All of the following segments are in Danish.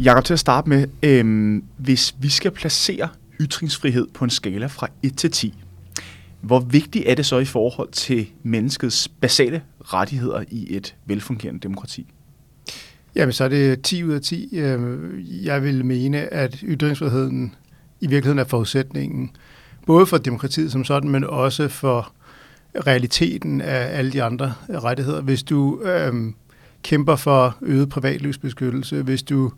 Jakob, til at starte med, øhm, hvis vi skal placere ytringsfrihed på en skala fra 1 til 10, hvor vigtigt er det så i forhold til menneskets basale rettigheder i et velfungerende demokrati? Jamen, så er det 10 ud af 10. Øhm, jeg vil mene, at ytringsfriheden i virkeligheden er forudsætningen, både for demokratiet som sådan, men også for realiteten af alle de andre rettigheder. Hvis du øhm, kæmper for øget privatlivsbeskyttelse, hvis du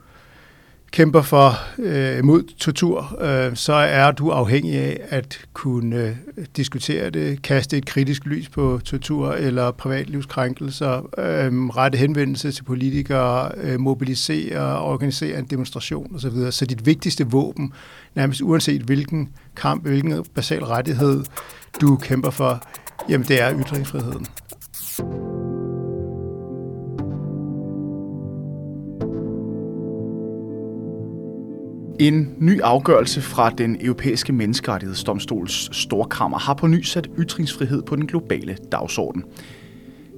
kæmper for øh, mod tortur, øh, så er du afhængig af at kunne øh, diskutere det, kaste et kritisk lys på tortur eller privatlivskrænkelser, øh, rette henvendelse til politikere, øh, mobilisere, organisere en demonstration osv. Så dit vigtigste våben, nærmest uanset hvilken kamp, hvilken basal rettighed du kæmper for, jamen det er ytringsfriheden. En ny afgørelse fra den europæiske menneskerettighedsdomstols storkammer har på ny sat ytringsfrihed på den globale dagsorden.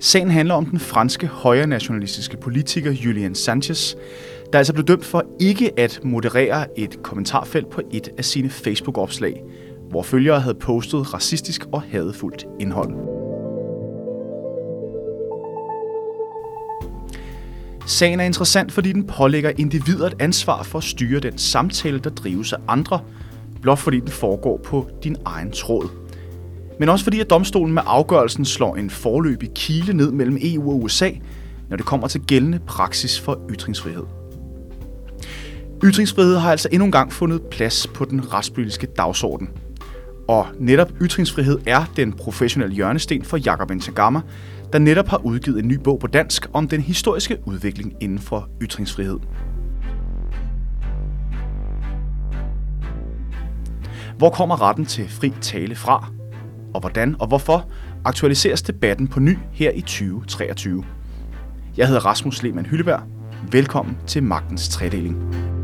Sagen handler om den franske højre nationalistiske politiker Julian Sanchez, der altså blev dømt for ikke at moderere et kommentarfelt på et af sine Facebook-opslag, hvor følgere havde postet racistisk og hadefuldt indhold. Sagen er interessant, fordi den pålægger individer et ansvar for at styre den samtale, der drives af andre, blot fordi den foregår på din egen tråd. Men også fordi, at domstolen med afgørelsen slår en forløbig kile ned mellem EU og USA, når det kommer til gældende praksis for ytringsfrihed. Ytringsfrihed har altså endnu engang fundet plads på den retspolitiske dagsorden. Og netop ytringsfrihed er den professionelle hjørnesten for Jakob Ntagama, der netop har udgivet en ny bog på dansk om den historiske udvikling inden for ytringsfrihed. Hvor kommer retten til fri tale fra? Og hvordan og hvorfor aktualiseres debatten på ny her i 2023? Jeg hedder Rasmus Lehmann Hylleberg. Velkommen til Magtens Tredeling.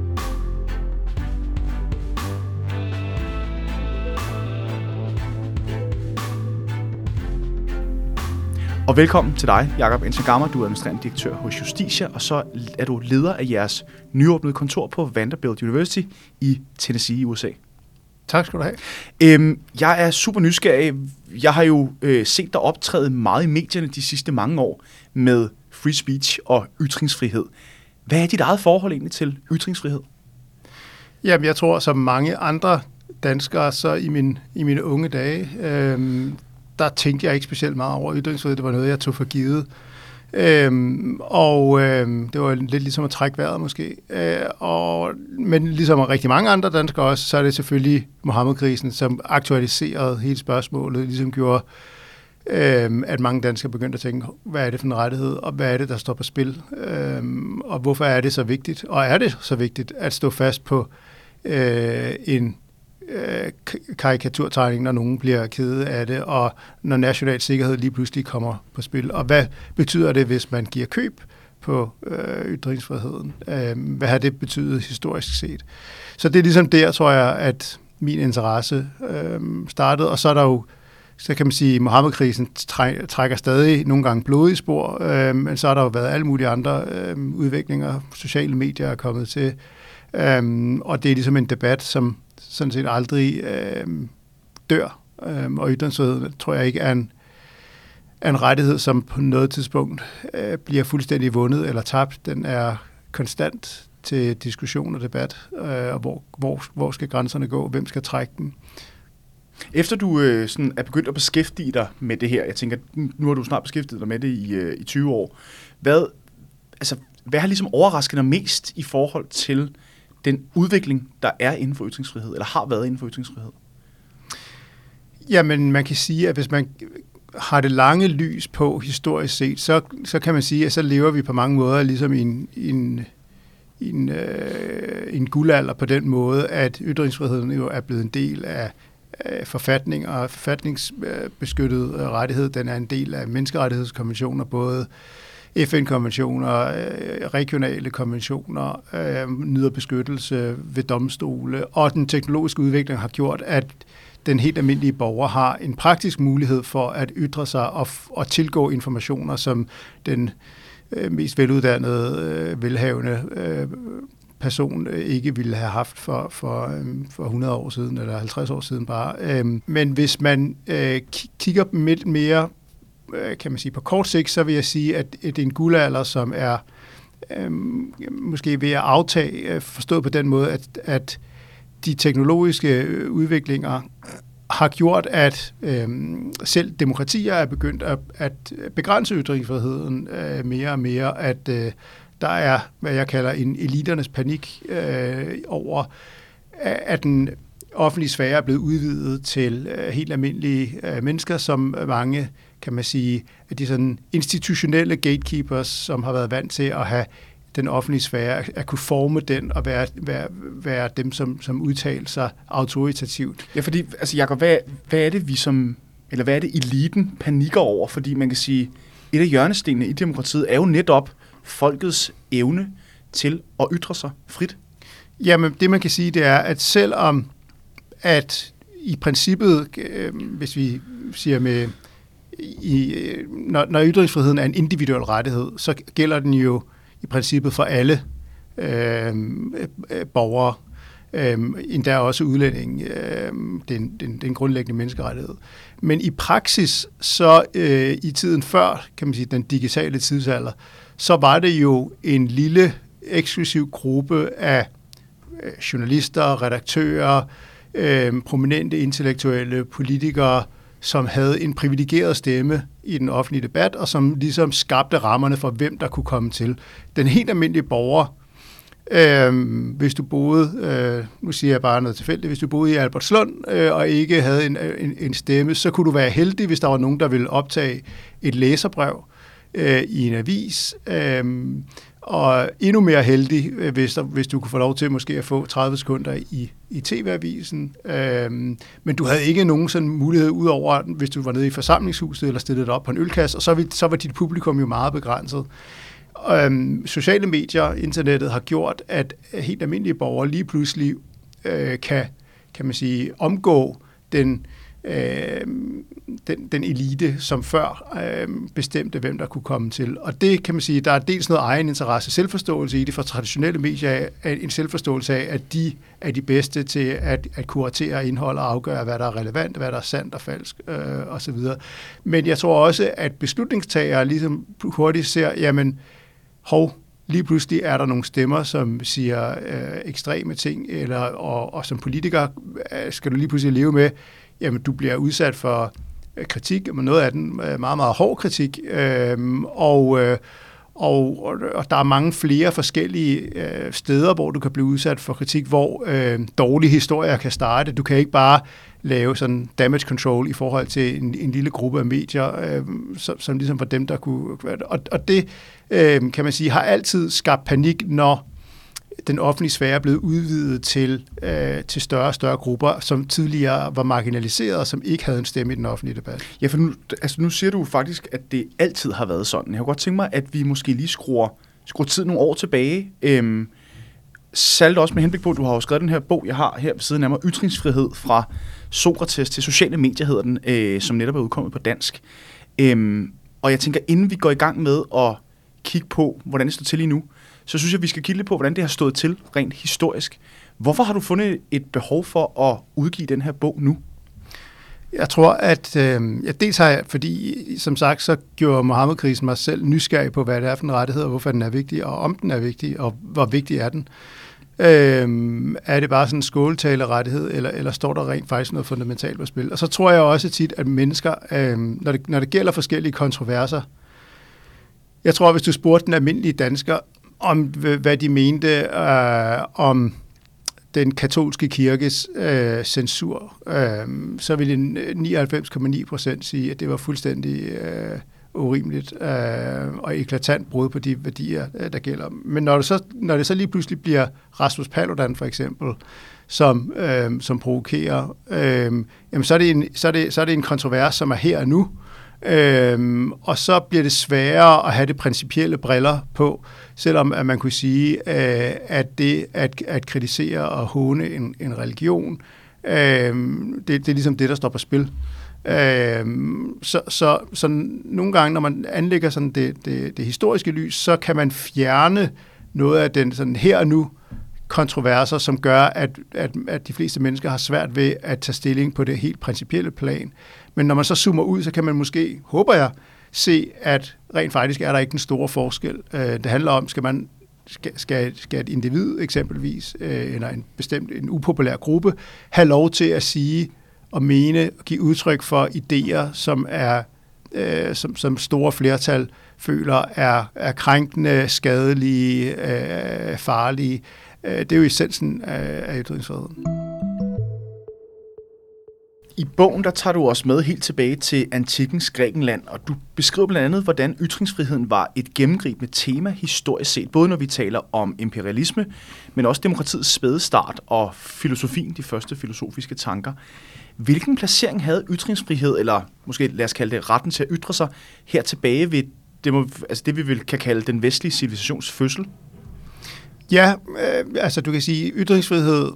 Og velkommen til dig, Jakob Entagama. Du er administrerende direktør hos Justitia, og så er du leder af jeres nyåbnede kontor på Vanderbilt University i Tennessee i USA. Tak skal du have. Øhm, jeg er super nysgerrig. Jeg har jo øh, set dig optræde meget i medierne de sidste mange år med free speech og ytringsfrihed. Hvad er dit eget forhold egentlig til ytringsfrihed? Jamen, jeg tror, som mange andre danskere, så i, min, i mine unge dage, øh, der tænkte jeg ikke specielt meget over ytringsfrihed. Det var noget, jeg tog for givet. Øhm, og øhm, det var lidt ligesom at trække vejret måske. Øh, og, men ligesom rigtig mange andre danskere også, så er det selvfølgelig Mohammed-krisen, som aktualiserede hele spørgsmålet, ligesom gjorde, øhm, at mange danskere begyndte at tænke, hvad er det for en rettighed, og hvad er det, der står på spil, øhm, og hvorfor er det så vigtigt, og er det så vigtigt at stå fast på øh, en øh, karikaturtegning, når nogen bliver kede af det, og når national sikkerhed lige pludselig kommer på spil. Og hvad betyder det, hvis man giver køb på øh, ytringsfriheden? Øh, hvad har det betydet historisk set? Så det er ligesom der, tror jeg, at min interesse øh, startede, og så er der jo så kan man sige, at Mohammed-krisen trækker stadig nogle gange blodige spor, øh, men så har der jo været alle mulige andre øh, udviklinger. Sociale medier er kommet til, øh, og det er ligesom en debat, som sådan set aldrig øh, dør. Øh, og ytringsfrihed tror jeg ikke er en, er en rettighed, som på noget tidspunkt øh, bliver fuldstændig vundet eller tabt. Den er konstant til diskussion og debat, øh, og hvor, hvor, hvor skal grænserne gå, hvem skal trække dem. Efter du øh, sådan er begyndt at beskæftige dig med det her, jeg tænker, nu har du snart beskæftiget dig med det i, øh, i 20 år, hvad, altså, hvad har ligesom overrasket dig mest i forhold til den udvikling, der er inden for ytringsfrihed, eller har været inden for ytringsfrihed? Jamen, man kan sige, at hvis man har det lange lys på historisk set, så, så kan man sige, at så lever vi på mange måder ligesom i en, i en, i en, øh, en guldalder på den måde, at ytringsfriheden jo er blevet en del af, forfatning og forfatningsbeskyttet rettighed. Den er en del af menneskerettighedskonventioner, både FN-konventioner, øh, regionale konventioner, øh, nyder beskyttelse ved domstole, og den teknologiske udvikling har gjort, at den helt almindelige borger har en praktisk mulighed for at ytre sig og, og tilgå informationer, som den øh, mest veluddannede, øh, velhavende øh, person øh, ikke ville have haft for, for, øh, for 100 år siden, eller 50 år siden bare. Øh, men hvis man øh, kigger lidt mere, Øh, kan man sige, på kort sigt, så vil jeg sige, at det er en guldalder, som er øh, måske ved at aftage, øh, forstået på den måde, at, at de teknologiske øh, udviklinger har gjort, at øh, selv demokratier er begyndt at, at begrænse ytringsfriheden øh, mere og mere, at øh, der er, hvad jeg kalder en eliternes panik øh, over, at den offentlige sfære er blevet udvidet til øh, helt almindelige øh, mennesker, som mange, kan man sige, at de sådan institutionelle gatekeepers, som har været vant til at have den offentlige sfære, at kunne forme den og være, være, være dem, som, som udtaler sig autoritativt. Ja, fordi, altså Jacob, hvad, hvad er det, vi som, eller hvad er det, eliten panikker over? Fordi man kan sige, et af hjørnestenene i demokratiet er jo netop folkets evne til at ytre sig frit. Jamen, det man kan sige, det er, at selvom at i princippet, øh, hvis vi siger med, i, øh, når, når ytringsfriheden er en individuel rettighed, så gælder den jo i princippet for alle øhm, øh, borgere, øh, endda også udlænding. Øh, det, er en, det, er en, det er en grundlæggende menneskerettighed. Men i praksis, så øh, i tiden før, kan man sige, den digitale tidsalder, så var det jo en lille eksklusiv gruppe af øh, journalister, redaktører, øh, prominente intellektuelle politikere, som havde en privilegeret stemme i den offentlige debat, og som ligesom skabte rammerne for, hvem der kunne komme til. Den helt almindelige borger, øh, hvis du boede, øh, nu siger jeg bare noget tilfældigt, hvis du boede i Albertslund øh, og ikke havde en, øh, en, en stemme, så kunne du være heldig, hvis der var nogen, der ville optage et læserbrev øh, i en avis. Øh, og endnu mere heldig, øh, hvis, der, hvis du kunne få lov til måske at få 30 sekunder i, i TV-avisen. Øhm, men du havde ikke nogen sådan mulighed udover, hvis du var nede i forsamlingshuset eller stillet op på en ølkasse, og så, vi, så var dit publikum jo meget begrænset. Øhm, sociale medier, internettet har gjort, at helt almindelige borgere lige pludselig øh, kan, kan man sige, omgå den øh, øh, den, den elite, som før øh, bestemte, hvem der kunne komme til. Og det kan man sige, der er dels noget egen interesse, selvforståelse i det fra traditionelle medier, en selvforståelse af, at de er de bedste til at, at kuratere indhold og afgøre, hvad der er relevant, hvad der er sandt og falsk øh, osv. Men jeg tror også, at beslutningstagere ligesom hurtigt ser, jamen, hov, lige pludselig er der nogle stemmer, som siger øh, ekstreme ting, eller, og, og som politiker øh, skal du lige pludselig leve med, jamen du bliver udsat for øh, kritik, men noget af den øh, meget, meget hård kritik, øh, og, øh, og, og der er mange flere forskellige øh, steder, hvor du kan blive udsat for kritik, hvor øh, dårlige historier kan starte. Du kan ikke bare lave sådan damage control i forhold til en, en lille gruppe af medier, øh, som, som ligesom var dem, der kunne... Og, og det, øh, kan man sige, har altid skabt panik, når den offentlige sfære er blevet udvidet til, øh, til større og større grupper, som tidligere var marginaliseret og som ikke havde en stemme i den offentlige debat. Ja, for nu, altså nu siger du faktisk, at det altid har været sådan. Jeg kunne godt tænke mig, at vi måske lige skruer, skruer tid nogle år tilbage. Øhm, særligt også med henblik på, at du har jo skrevet den her bog, jeg har her ved siden af mig, Ytringsfrihed fra Sokrates til sociale medier hedder den, øh, som netop er udkommet på dansk. Øhm, og jeg tænker, inden vi går i gang med at kigge på, hvordan det står til lige nu, så synes jeg, vi skal kigge lidt på, hvordan det har stået til rent historisk. Hvorfor har du fundet et behov for at udgive den her bog nu? Jeg tror, at øh, ja, dels har jeg, fordi som sagt, så gjorde Mohammed-krisen mig selv nysgerrig på, hvad det er for en rettighed, og hvorfor den er vigtig, og om den er vigtig, og hvor vigtig er den. Øh, er det bare sådan en skåletalerettighed, eller, eller står der rent faktisk noget fundamentalt på spil? Og så tror jeg også tit, at mennesker, øh, når, det, når det gælder forskellige kontroverser, jeg tror, hvis du spurgte den almindelige dansker, om, hvad de mente øh, om den katolske kirkes øh, censur, øh, så ville øh, 99,9 procent sige, at det var fuldstændig øh, urimeligt øh, og eklatant brud på de værdier, øh, der gælder. Men når det, så, når det så lige pludselig bliver Rasmus Paludan for eksempel, som, øh, som provokerer, øh, jamen så, er det en, så, er det, så er det en kontrovers, som er her og nu, Øhm, og så bliver det sværere at have det principielle briller på, selvom at man kunne sige, øh, at det at, at kritisere og håne en, en religion, øh, det, det er ligesom det, der står på spil. Øh, så, så, så nogle gange, når man anlægger sådan det, det, det historiske lys, så kan man fjerne noget af den sådan her og nu kontroverser, som gør, at, at, at de fleste mennesker har svært ved at tage stilling på det helt principielle plan. Men når man så zoomer ud, så kan man måske, håber jeg, se, at rent faktisk er der ikke den store forskel. Øh, det handler om, skal man skal, skal, skal et individ eksempelvis, øh, eller en bestemt en upopulær gruppe, have lov til at sige og mene og give udtryk for idéer, som er øh, som, som store flertal føler er, er krænkende, skadelige, øh, farlige. Øh, det er jo essensen af, af ytringsfriheden. I bogen der tager du os med helt tilbage til antikkens Grækenland, og du beskriver blandt andet, hvordan ytringsfriheden var et gennemgribende tema historisk set, både når vi taler om imperialisme, men også demokratiets spæde start og filosofien, de første filosofiske tanker. Hvilken placering havde ytringsfrihed, eller måske lad os kalde det retten til at ytre sig, her tilbage ved det, må, altså det vi vil kan kalde den vestlige civilisations fødsel? Ja, øh, altså du kan sige, ytringsfrihed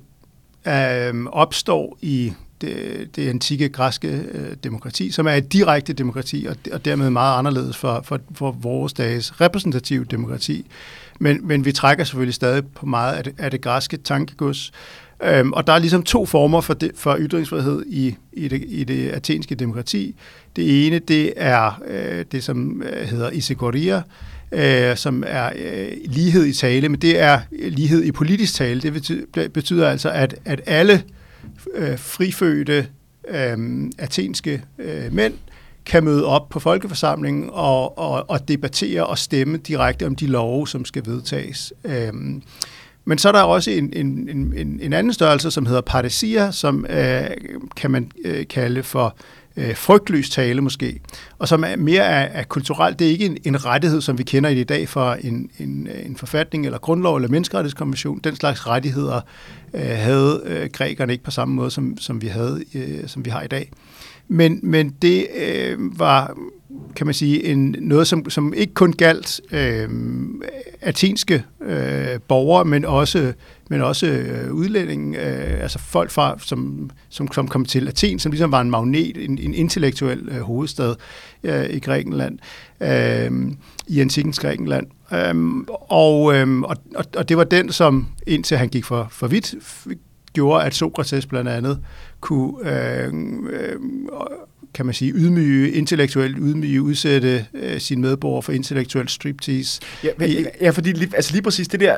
øh, opstår i det, det antikke græske øh, demokrati, som er et direkte demokrati, og, og dermed meget anderledes for, for, for vores dages repræsentative demokrati. Men, men vi trækker selvfølgelig stadig på meget af det, af det græske tankegods. Øhm, og der er ligesom to former for, det, for ytringsfrihed i, i, det, i det athenske demokrati. Det ene, det er øh, det, som øh, hedder isegoria, øh, som er øh, lighed i tale, men det er lighed i politisk tale. Det betyder, betyder altså, at, at alle øh, frifødte øh, athenske øh, mænd kan møde op på folkeforsamlingen og, og, og debattere og stemme direkte om de love, som skal vedtages. Øh, men så er der også en, en, en, en anden størrelse, som hedder partesia, som øh, kan man øh, kalde for øh, frygtløs tale måske, og som er mere er, er kulturelt. Det er ikke en, en rettighed, som vi kender i dag fra en, en, øh, en forfatning eller grundlov eller menneskerettighedskonvention. Den slags rettigheder øh, havde øh, grækerne ikke på samme måde, som, som vi havde, øh, som vi har i dag. Men, men det øh, var kan man sige, en, noget, som, som ikke kun galt øh, atenske øh, borgere, men også, men også øh, udlændinge, øh, altså folk fra, som, som, som kom til Athen, som ligesom var en magnet, en, en intellektuel øh, hovedstad øh, i Grækenland, øh, i antikens Grækenland. Øh, og, øh, og, og det var den, som indtil han gik for, for vidt, gjorde, at Sokrates blandt andet kunne øh, øh, kan man sige, ydmyge, intellektuelt ydmyge, udsætte øh, sine medborgere for intellektuel striptease. Ja, men, ja fordi lige, altså lige præcis det der,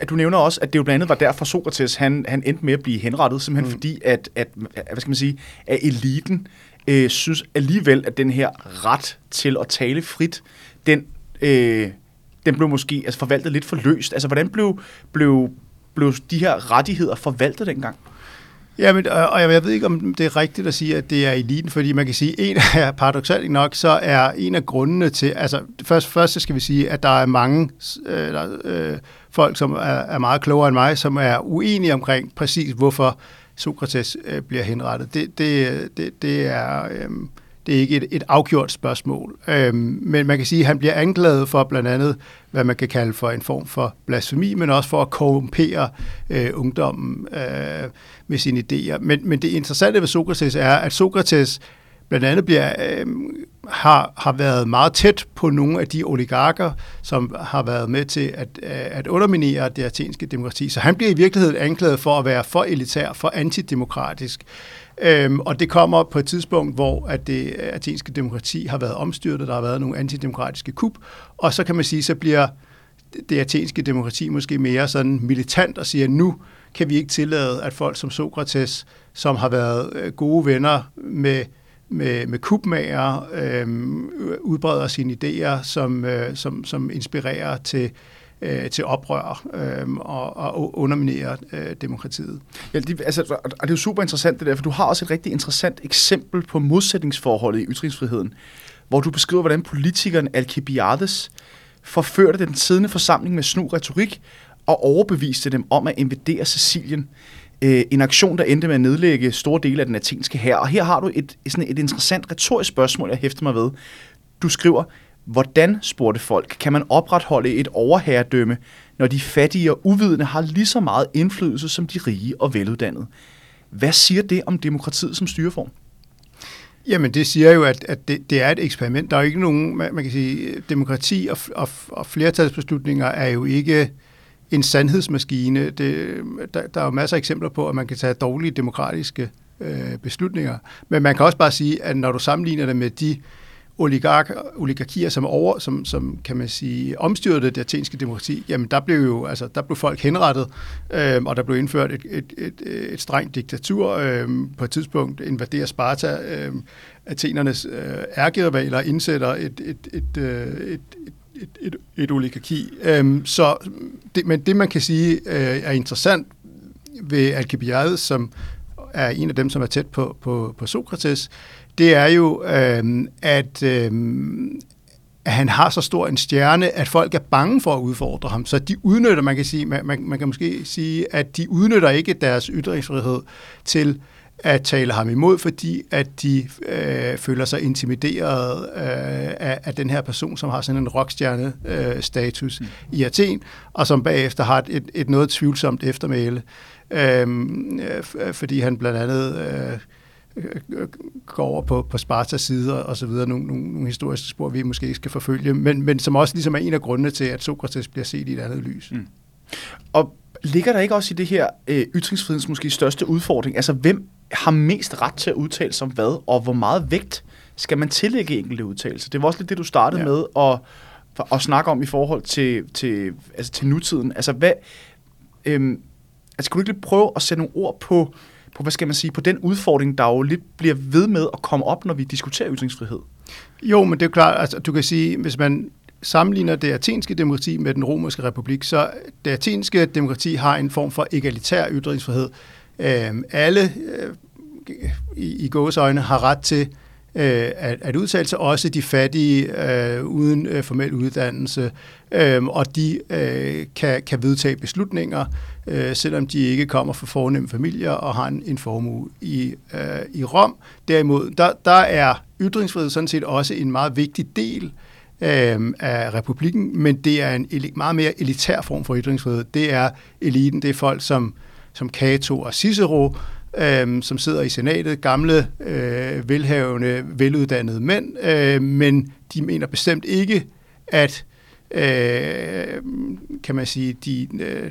at du nævner også, at det jo blandt andet var derfor Sokrates, han, han endte med at blive henrettet, simpelthen mm. fordi, at, at, hvad skal man sige, at eliten øh, synes alligevel, at den her ret til at tale frit, den, øh, den blev måske altså forvaltet lidt for løst. Altså, hvordan blev, blev, blev de her rettigheder forvaltet dengang? Ja, men, og jeg ved ikke, om det er rigtigt at sige, at det er eliten, fordi man kan sige, en af paradoxalt nok, så er en af grundene til, altså først, først så skal vi sige, at der er mange øh, der, øh, folk, som er, er meget klogere end mig, som er uenige omkring præcis, hvorfor Sokrates øh, bliver henrettet. Det, det, det, det er... Øh, det er ikke et, et afgjort spørgsmål. Øhm, men man kan sige, at han bliver anklaget for blandt andet, hvad man kan kalde for en form for blasfemi, men også for at korrumpere øh, ungdommen øh, med sine idéer. Men, men det interessante ved Sokrates er, at Sokrates blandt andet bliver, øh, har, har været meget tæt på nogle af de oligarker, som har været med til at, øh, at underminere det athenske demokrati. Så han bliver i virkeligheden anklaget for at være for elitær, for antidemokratisk. Øhm, og det kommer på et tidspunkt, hvor at det athenske demokrati har været omstyrtet, der har været nogle antidemokratiske kup, og så kan man sige, så bliver det athenske demokrati måske mere sådan militant og siger, nu kan vi ikke tillade, at folk som Sokrates, som har været øh, gode venner med med, med kubmager, øh, udbreder sine idéer, som, øh, som, som inspirerer til, øh, til oprør øh, og, og underminere øh, demokratiet. Ja, det, altså, og det er jo super interessant det der, for du har også et rigtig interessant eksempel på modsætningsforholdet i ytringsfriheden, hvor du beskriver, hvordan politikeren Alcibiades forførte den siddende forsamling med snu retorik og overbeviste dem om at invadere Sicilien. Øh, en aktion, der endte med at nedlægge store dele af den athenske hær. Og her har du et, sådan et interessant retorisk spørgsmål, jeg hæfter mig ved. Du skriver, hvordan, spurgte folk, kan man opretholde et overherredømme, når de fattige og uvidende har lige så meget indflydelse som de rige og veluddannede? Hvad siger det om demokratiet som styreform? Jamen, det siger jo, at, at det, det er et eksperiment. Der er jo ikke nogen, man, man kan sige, demokrati og, og, og flertalsbeslutninger er jo ikke en sandhedsmaskine. Det, der, der er jo masser af eksempler på, at man kan tage dårlige demokratiske øh, beslutninger. Men man kan også bare sige, at når du sammenligner det med de oligark, oligarkier, som, over, som, som kan man sige, omstyrede det athenske demokrati, jamen der blev jo, altså der blev folk henrettet, øh, og der blev indført et, et, et, et strengt diktatur. Øh, på et tidspunkt invaderer Sparta øh, Athenernes øh, ærgerivaler, indsætter et, et, et, øh, et, et, et, et, et oligarki. Øh, så det, men det, man kan sige øh, er interessant ved Alcibiades, som er en af dem, som er tæt på, på, på Sokrates, det er jo, øh, at, øh, at han har så stor en stjerne, at folk er bange for at udfordre ham. Så de udnytter, man kan sige, man, man, man kan måske sige, at de udnytter ikke deres ytringsfrihed til at tale ham imod, fordi at de øh, føler sig intimideret øh, af, af den her person, som har sådan en rockstjerne-status øh, mm. i Athen, og som bagefter har et, et, et noget tvivlsomt eftermæle, øh, øh, fordi han blandt andet... Øh, går over på, på Spartas side og så videre, nogle, nogle, nogle historiske spor, vi måske ikke skal forfølge, men, men som også ligesom er en af grundene til, at Sokrates bliver set i et andet lys. Mm. Og ligger der ikke også i det her øh, ytringsfrihedens måske største udfordring? Altså, hvem har mest ret til at udtale sig om hvad, og hvor meget vægt skal man tillægge enkelte udtalelser? Det var også lidt det, du startede ja. med at, at snakke om i forhold til, til, altså til nutiden. Altså, hvad, øhm, altså, kan du ikke lige prøve at sætte nogle ord på, på, hvad skal man sige, på den udfordring, der jo lidt bliver ved med at komme op, når vi diskuterer ytringsfrihed? Jo, men det er klart, altså, du kan sige, hvis man sammenligner det athenske demokrati med den romerske republik, så det athenske demokrati har en form for egalitær ytringsfrihed. Øh, alle øh, i, i gåsøjne har ret til øh, at, at udtale sig, også de fattige øh, uden øh, formel uddannelse, øh, og de øh, kan, kan vedtage beslutninger, øh, selvom de ikke kommer fra fornemme familier og har en, en formue i, øh, i Rom. Derimod, der, der er ytringsfrihed sådan set også en meget vigtig del øh, af republikken, men det er en meget mere elitær form for ytringsfrihed. Det er eliten, det er folk som, som Cato og Cicero, øh, som sidder i senatet, gamle, øh, velhavende, veluddannede mænd, øh, men de mener bestemt ikke, at øh, kan man sige, de øh,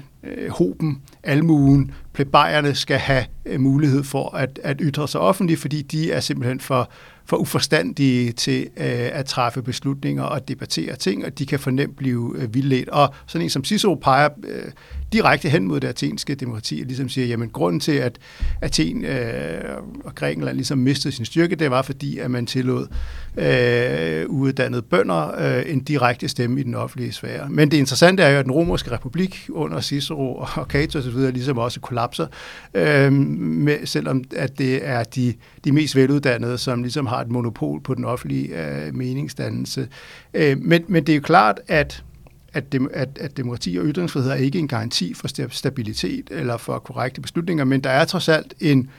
hoben, almuen, plebejerne skal have øh, mulighed for at, at ytre sig offentligt, fordi de er simpelthen for, for uforstandige til øh, at træffe beslutninger og debattere ting, og de kan fornemt blive øh, vildledt. Og sådan en som Cicero peger øh, direkte hen mod det athenske demokrati, og ligesom siger, jamen grunden til, at Athen øh, og Grækenland ligesom mistede sin styrke, det var fordi, at man tillod øh, uddannede bønder øh, en direkte stemme i den offentlige sfære. Men det interessante er jo, at den romerske republik under Cicero og Cato osv. ligesom også kollapser, øh, med, selvom at det er de, de mest veluddannede, som ligesom har et monopol på den offentlige øh, meningsdannelse. Øh, men, men det er jo klart, at at, dem, at, at demokrati og ytringsfrihed er ikke en garanti for stabilitet eller for korrekte beslutninger, men der er trods alt en,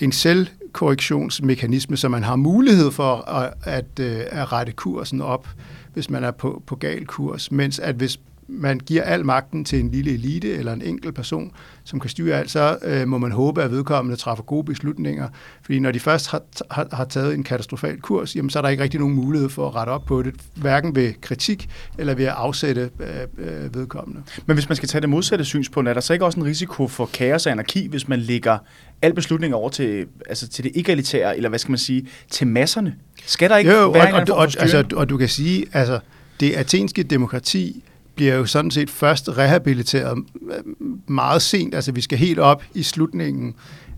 en selvkorrektionsmekanisme, så man har mulighed for at, at, øh, at rette kursen op, hvis man er på, på gal kurs, mens at hvis man giver al magten til en lille elite eller en enkelt person, som kan styre alt, så øh, må man håbe, at vedkommende træffer gode beslutninger. Fordi når de først har, har, har taget en katastrofal kurs, jamen, så er der ikke rigtig nogen mulighed for at rette op på det, hverken ved kritik eller ved at afsætte øh, øh, vedkommende. Men hvis man skal tage det modsatte synspunkt, er der så ikke også en risiko for kaos og anarki, hvis man lægger al beslutning over til, altså til det egalitære, eller hvad skal man sige, til masserne? Skal der ikke jo, være og, en og, og, altså, og du kan sige, altså det athenske demokrati bliver jo sådan set først rehabiliteret øh, meget sent. Altså vi skal helt op i slutningen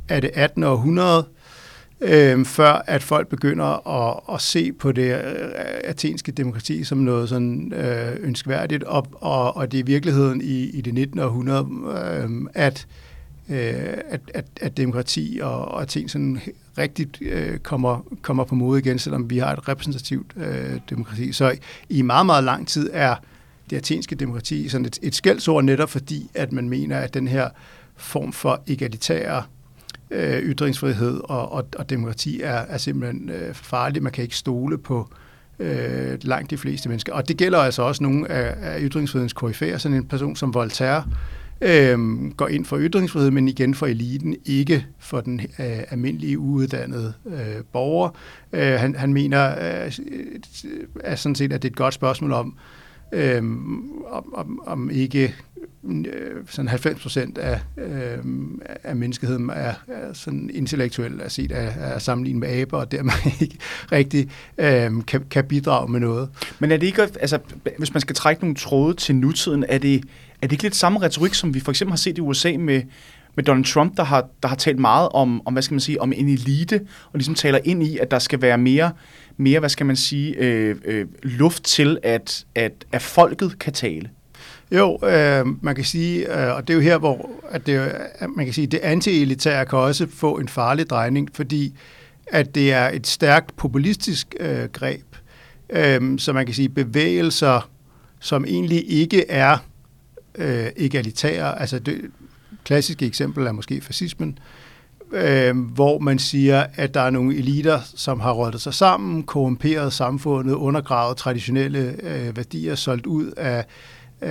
af det 18. århundrede, øh, før at folk begynder at, at se på det øh, athenske demokrati som noget sådan øh, ønskværdigt, og, og, og det er i virkeligheden i, i det 19. århundrede, øh, at, øh, at, at, at demokrati og, og Athen sådan rigtigt øh, kommer, kommer på mode igen, selvom vi har et repræsentativt øh, demokrati. Så i meget, meget lang tid er det athenske demokrati sådan et, et skældsord netop fordi, at man mener, at den her form for egalitære øh, ytringsfrihed og, og, og demokrati er, er simpelthen øh, farlig. Man kan ikke stole på øh, langt de fleste mennesker. Og det gælder altså også nogle af, af ytringsfrihedens koryfærer, sådan en person som Voltaire, øh, går ind for ytringsfrihed, men igen for eliten, ikke for den øh, almindelige uuddannede øh, borger. Øh, han, han mener øh, øh er sådan set, at det er et godt spørgsmål om, øh, Øhm, om, om, om ikke øh, sådan 90 procent af, øh, af menneskeheden er, er sådan intellektuelt at set er, er sammenlignet med aber, og dermed ikke rigtig øh, kan, kan bidrage med noget. Men er det ikke, altså, hvis man skal trække nogle tråde til nutiden, er det, er det ikke lidt samme retorik, som vi for eksempel har set i USA med, med Donald Trump, der har, der har talt meget om, om, hvad skal man sige, om en elite, og ligesom taler ind i, at der skal være mere, mere hvad skal man sige, øh, øh, luft til, at, at, at folket kan tale? Jo, øh, man kan sige, øh, og det er jo her, hvor at det, at man kan sige, det anti-elitære kan også få en farlig drejning, fordi at det er et stærkt populistisk øh, greb, øh, så man kan sige bevægelser, som egentlig ikke er øh, egalitære. Altså det klassiske eksempel er måske fascismen, øh, Øh, hvor man siger, at der er nogle eliter, som har rådet sig sammen, korrumperet samfundet, undergravet traditionelle øh, værdier, solgt ud af øh,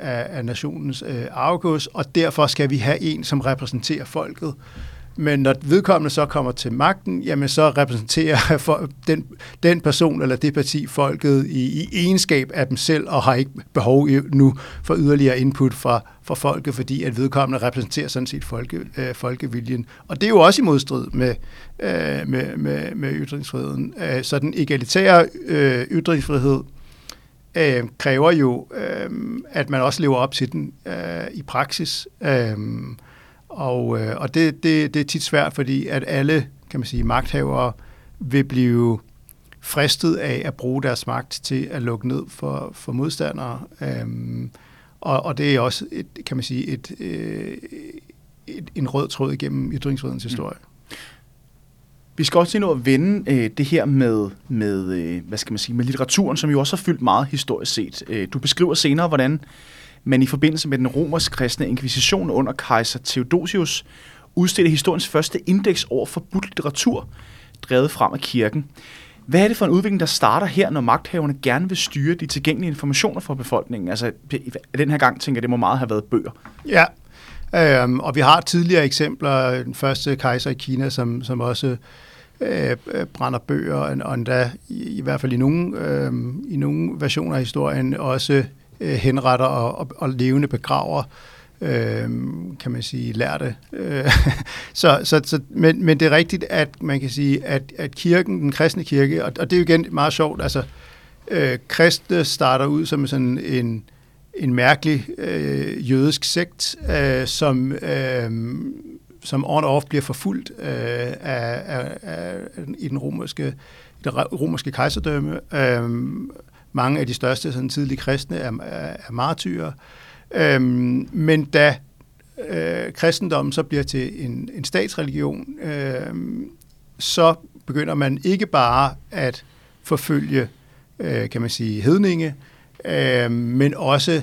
af, af nationens øh, arvegods, og derfor skal vi have en, som repræsenterer folket. Men når vedkommende så kommer til magten, jamen så repræsenterer for den, den person eller det parti folket i, i egenskab af dem selv, og har ikke behov nu for yderligere input fra, fra folket, fordi at vedkommende repræsenterer sådan set folke, øh, folkeviljen. Og det er jo også i modstrid med, øh, med, med, med ytringsfriheden. Øh, så den egalitære øh, ytringsfrihed øh, kræver jo, øh, at man også lever op til den øh, i praksis. Øh, og øh, og det, det, det er tit svært, fordi at alle kan man sige, magthavere vil blive fristet af at bruge deres magt til at lukke ned for, for modstandere. Øh, og, og det er også, et, kan man sige, et, øh, et, en rød tråd igennem ytringsfrihedens historie. Mm. Vi skal også lige nå at vende øh, det her med, med, øh, hvad skal man sige, med litteraturen, som jo også har fyldt meget historisk set. Øh, du beskriver senere, hvordan man i forbindelse med den romersk-kristne inkvisition under kejser Theodosius udstedte historiens første indeks over forbudt litteratur, drevet frem af kirken. Hvad er det for en udvikling, der starter her, når magthaverne gerne vil styre de tilgængelige informationer for befolkningen? Altså, den her gang tænker jeg, det må meget have været bøger. Ja, øhm, og vi har tidligere eksempler. Den første kejser i Kina, som, som også øh, brænder bøger, og endda i, i hvert fald i nogle, øh, i nogle versioner af historien også øh, henretter og, og, og levende begraver øh, kan man sige, lærte. Øh, så, så, så, men, men det er rigtigt, at man kan sige, at, at kirken, den kristne kirke, og, og det er jo igen meget sjovt, altså øh, kristne starter ud som sådan en, en mærkelig øh, jødisk sekt, øh, som øh, som on-off bliver forfulgt øh, af, af, af, i den romerske, det romerske kejserdømme. Øh, mange af de største sådan, tidlige kristne er, er, er martyrer. Øhm, men da øh, kristendommen så bliver til en, en statsreligion, øh, så begynder man ikke bare at forfølge, øh, kan man sige, hedninge, øh, men også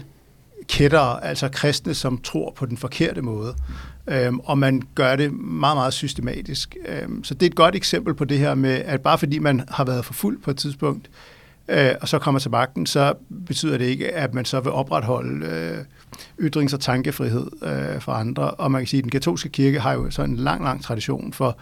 kættere, altså kristne, som tror på den forkerte måde. Øhm, og man gør det meget, meget systematisk. Øhm, så det er et godt eksempel på det her med, at bare fordi man har været forfulgt på et tidspunkt, øh, øh, og så kommer til magten, så betyder det ikke, at man så vil opretholde øh, ytrings- og tankefrihed øh, for andre. Og man kan sige, at den katolske kirke har jo så en lang, lang tradition for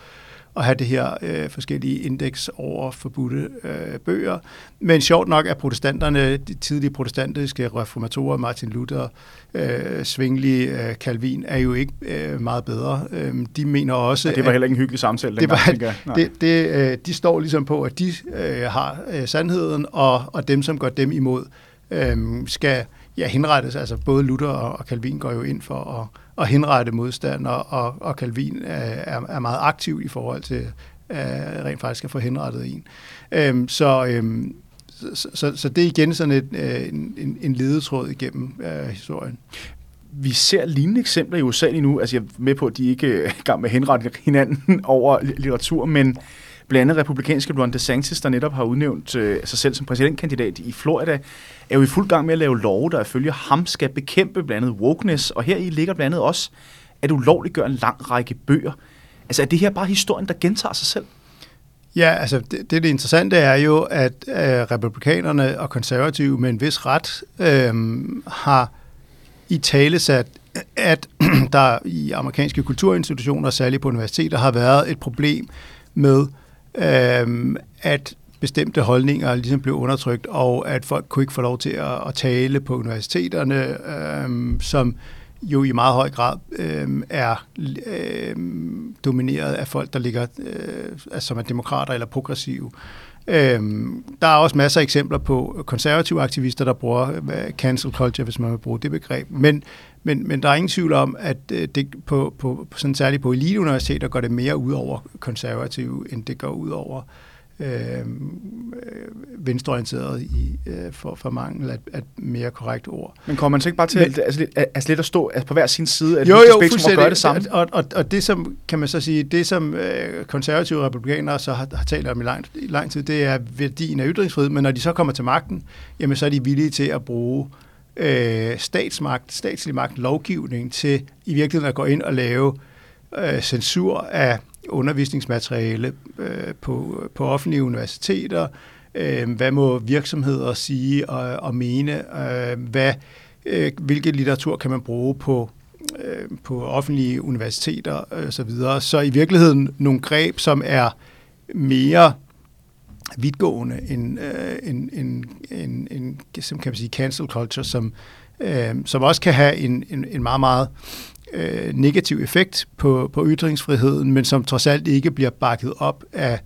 at have det her øh, forskellige indeks over forbudte øh, bøger. Men sjovt nok er protestanterne, de tidlige protestantiske reformatorer, Martin Luther, øh, Svingli, øh, Calvin, er jo ikke øh, meget bedre. Øh, de mener også... Ja, det var heller ikke en hyggelig samtale det var, det, det, øh, De står ligesom på, at de øh, har øh, sandheden, og, og dem, som går dem imod, øh, skal ja, henrettes. Altså både Luther og, og Calvin går jo ind for at at henrette modstandere, og, og Calvin øh, er, er meget aktiv i forhold til øh, rent faktisk at få henrettet en. Øhm, så, øhm, så, så, så det er igen sådan et, øh, en, en ledetråd igennem øh, historien. Vi ser lignende eksempler i USA lige nu. Altså jeg er med på, at de ikke er i gang med at henrette hinanden over litteratur, men blandt andet republikanske Ron DeSantis, der netop har udnævnt øh, sig selv som præsidentkandidat i Florida, er jo i fuld gang med at lave love, der ifølge ham skal bekæmpe blandt andet wokeness, og her i ligger blandt andet også, at ulovliggør en lang række bøger. Altså er det her bare historien, der gentager sig selv? Ja, altså det, det, det interessante er jo, at øh, republikanerne og konservative med en vis ret øh, har i tale sat, at der i amerikanske kulturinstitutioner, særligt på universiteter, har været et problem med øh, at bestemte holdninger ligesom blev undertrykt, og at folk kunne ikke få lov til at, at tale på universiteterne, øh, som jo i meget høj grad øh, er øh, domineret af folk, der ligger, øh, altså, som er demokrater eller progressive. Øhm, der er også masser af eksempler på konservative aktivister, der bruger cancel culture, hvis man vil bruge det begreb. Men, men, men der er ingen tvivl om, at øh, det på, på, sådan særligt på eliteuniversiteter går det mere ud over konservative, end det går ud over øh, venstreorienteret i, øh, for, for mangel af et mere korrekt ord. Men kommer man så ikke bare til Men, at, altså, altså lidt at stå altså på hver sin side af jo, jo, spektrum og gøre det samme? Og, og, og det som, kan man så sige, det som øh, konservative republikanere så har, har talt om i lang, i lang tid, det er værdien af ytringsfrihed, men når de så kommer til magten, jamen så er de villige til at bruge øh, statsmagt, statslig magt, lovgivning til i virkeligheden at gå ind og lave øh, censur af undervisningsmateriale øh, på, på offentlige universiteter, øh, hvad må virksomheder sige og, og mene, øh, hvad, øh, hvilke litteratur kan man bruge på, øh, på offentlige universiteter osv. Så, videre. så i virkeligheden nogle greb, som er mere vidtgående end, øh, en, en, en, en, som kan man sige, cancel culture, som, øh, som også kan have en, en, en meget, meget øh, negativ effekt på, på ytringsfriheden, men som trods alt ikke bliver bakket op af,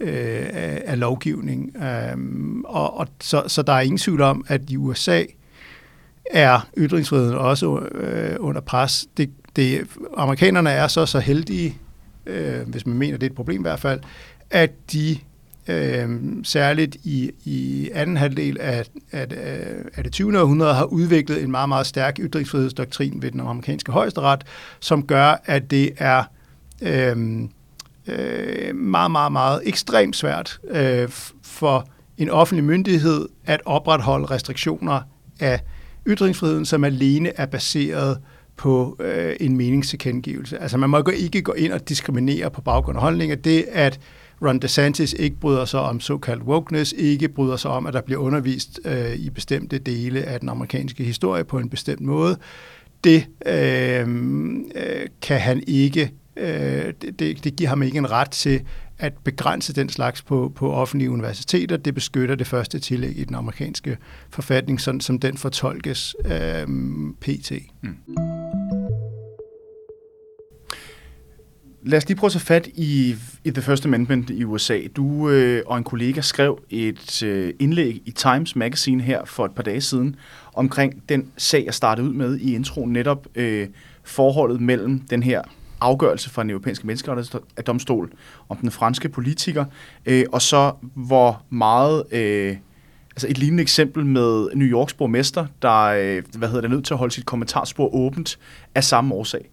øh, af, af lovgivning. Um, og, og så, så der er ingen tvivl om, at i USA er ytringsfriheden også øh, under pres. Det, det, amerikanerne er så så heldige, øh, hvis man mener, det er et problem i hvert fald, at de øh, særligt i, i anden halvdel af, af, af det 20. århundrede har udviklet en meget, meget stærk ytringsfrihedsdoktrin ved den amerikanske højesteret, som gør, at det er øh, øh, meget, meget, meget ekstremt svært øh, for en offentlig myndighed at opretholde restriktioner af ytringsfriheden, som alene er baseret på øh, en meningstilkendegivelse. Altså man må ikke gå ind og diskriminere på baggrund af holdninger. Det, at Ron DeSantis ikke bryder sig om såkaldt wokeness, ikke bryder sig om, at der bliver undervist øh, i bestemte dele af den amerikanske historie på en bestemt måde, det øh, øh, kan han ikke, øh, det, det giver ham ikke en ret til at begrænse den slags på, på offentlige universiteter. Det beskytter det første tillæg i den amerikanske forfatning, sådan som den fortolkes øh, pt. Mm. Lad os lige prøve at tage fat i, i The First Amendment i USA. Du øh, og en kollega skrev et øh, indlæg i Times Magazine her for et par dage siden omkring den sag, jeg startede ud med i introen, netop øh, forholdet mellem den her afgørelse fra den europæiske menneskerettighedsdomstol om den franske politiker, øh, og så hvor meget... Øh, altså et lignende eksempel med New Yorks borgmester, der øh, hvad hedder det, nødt til at holde sit kommentarspor åbent af samme årsag.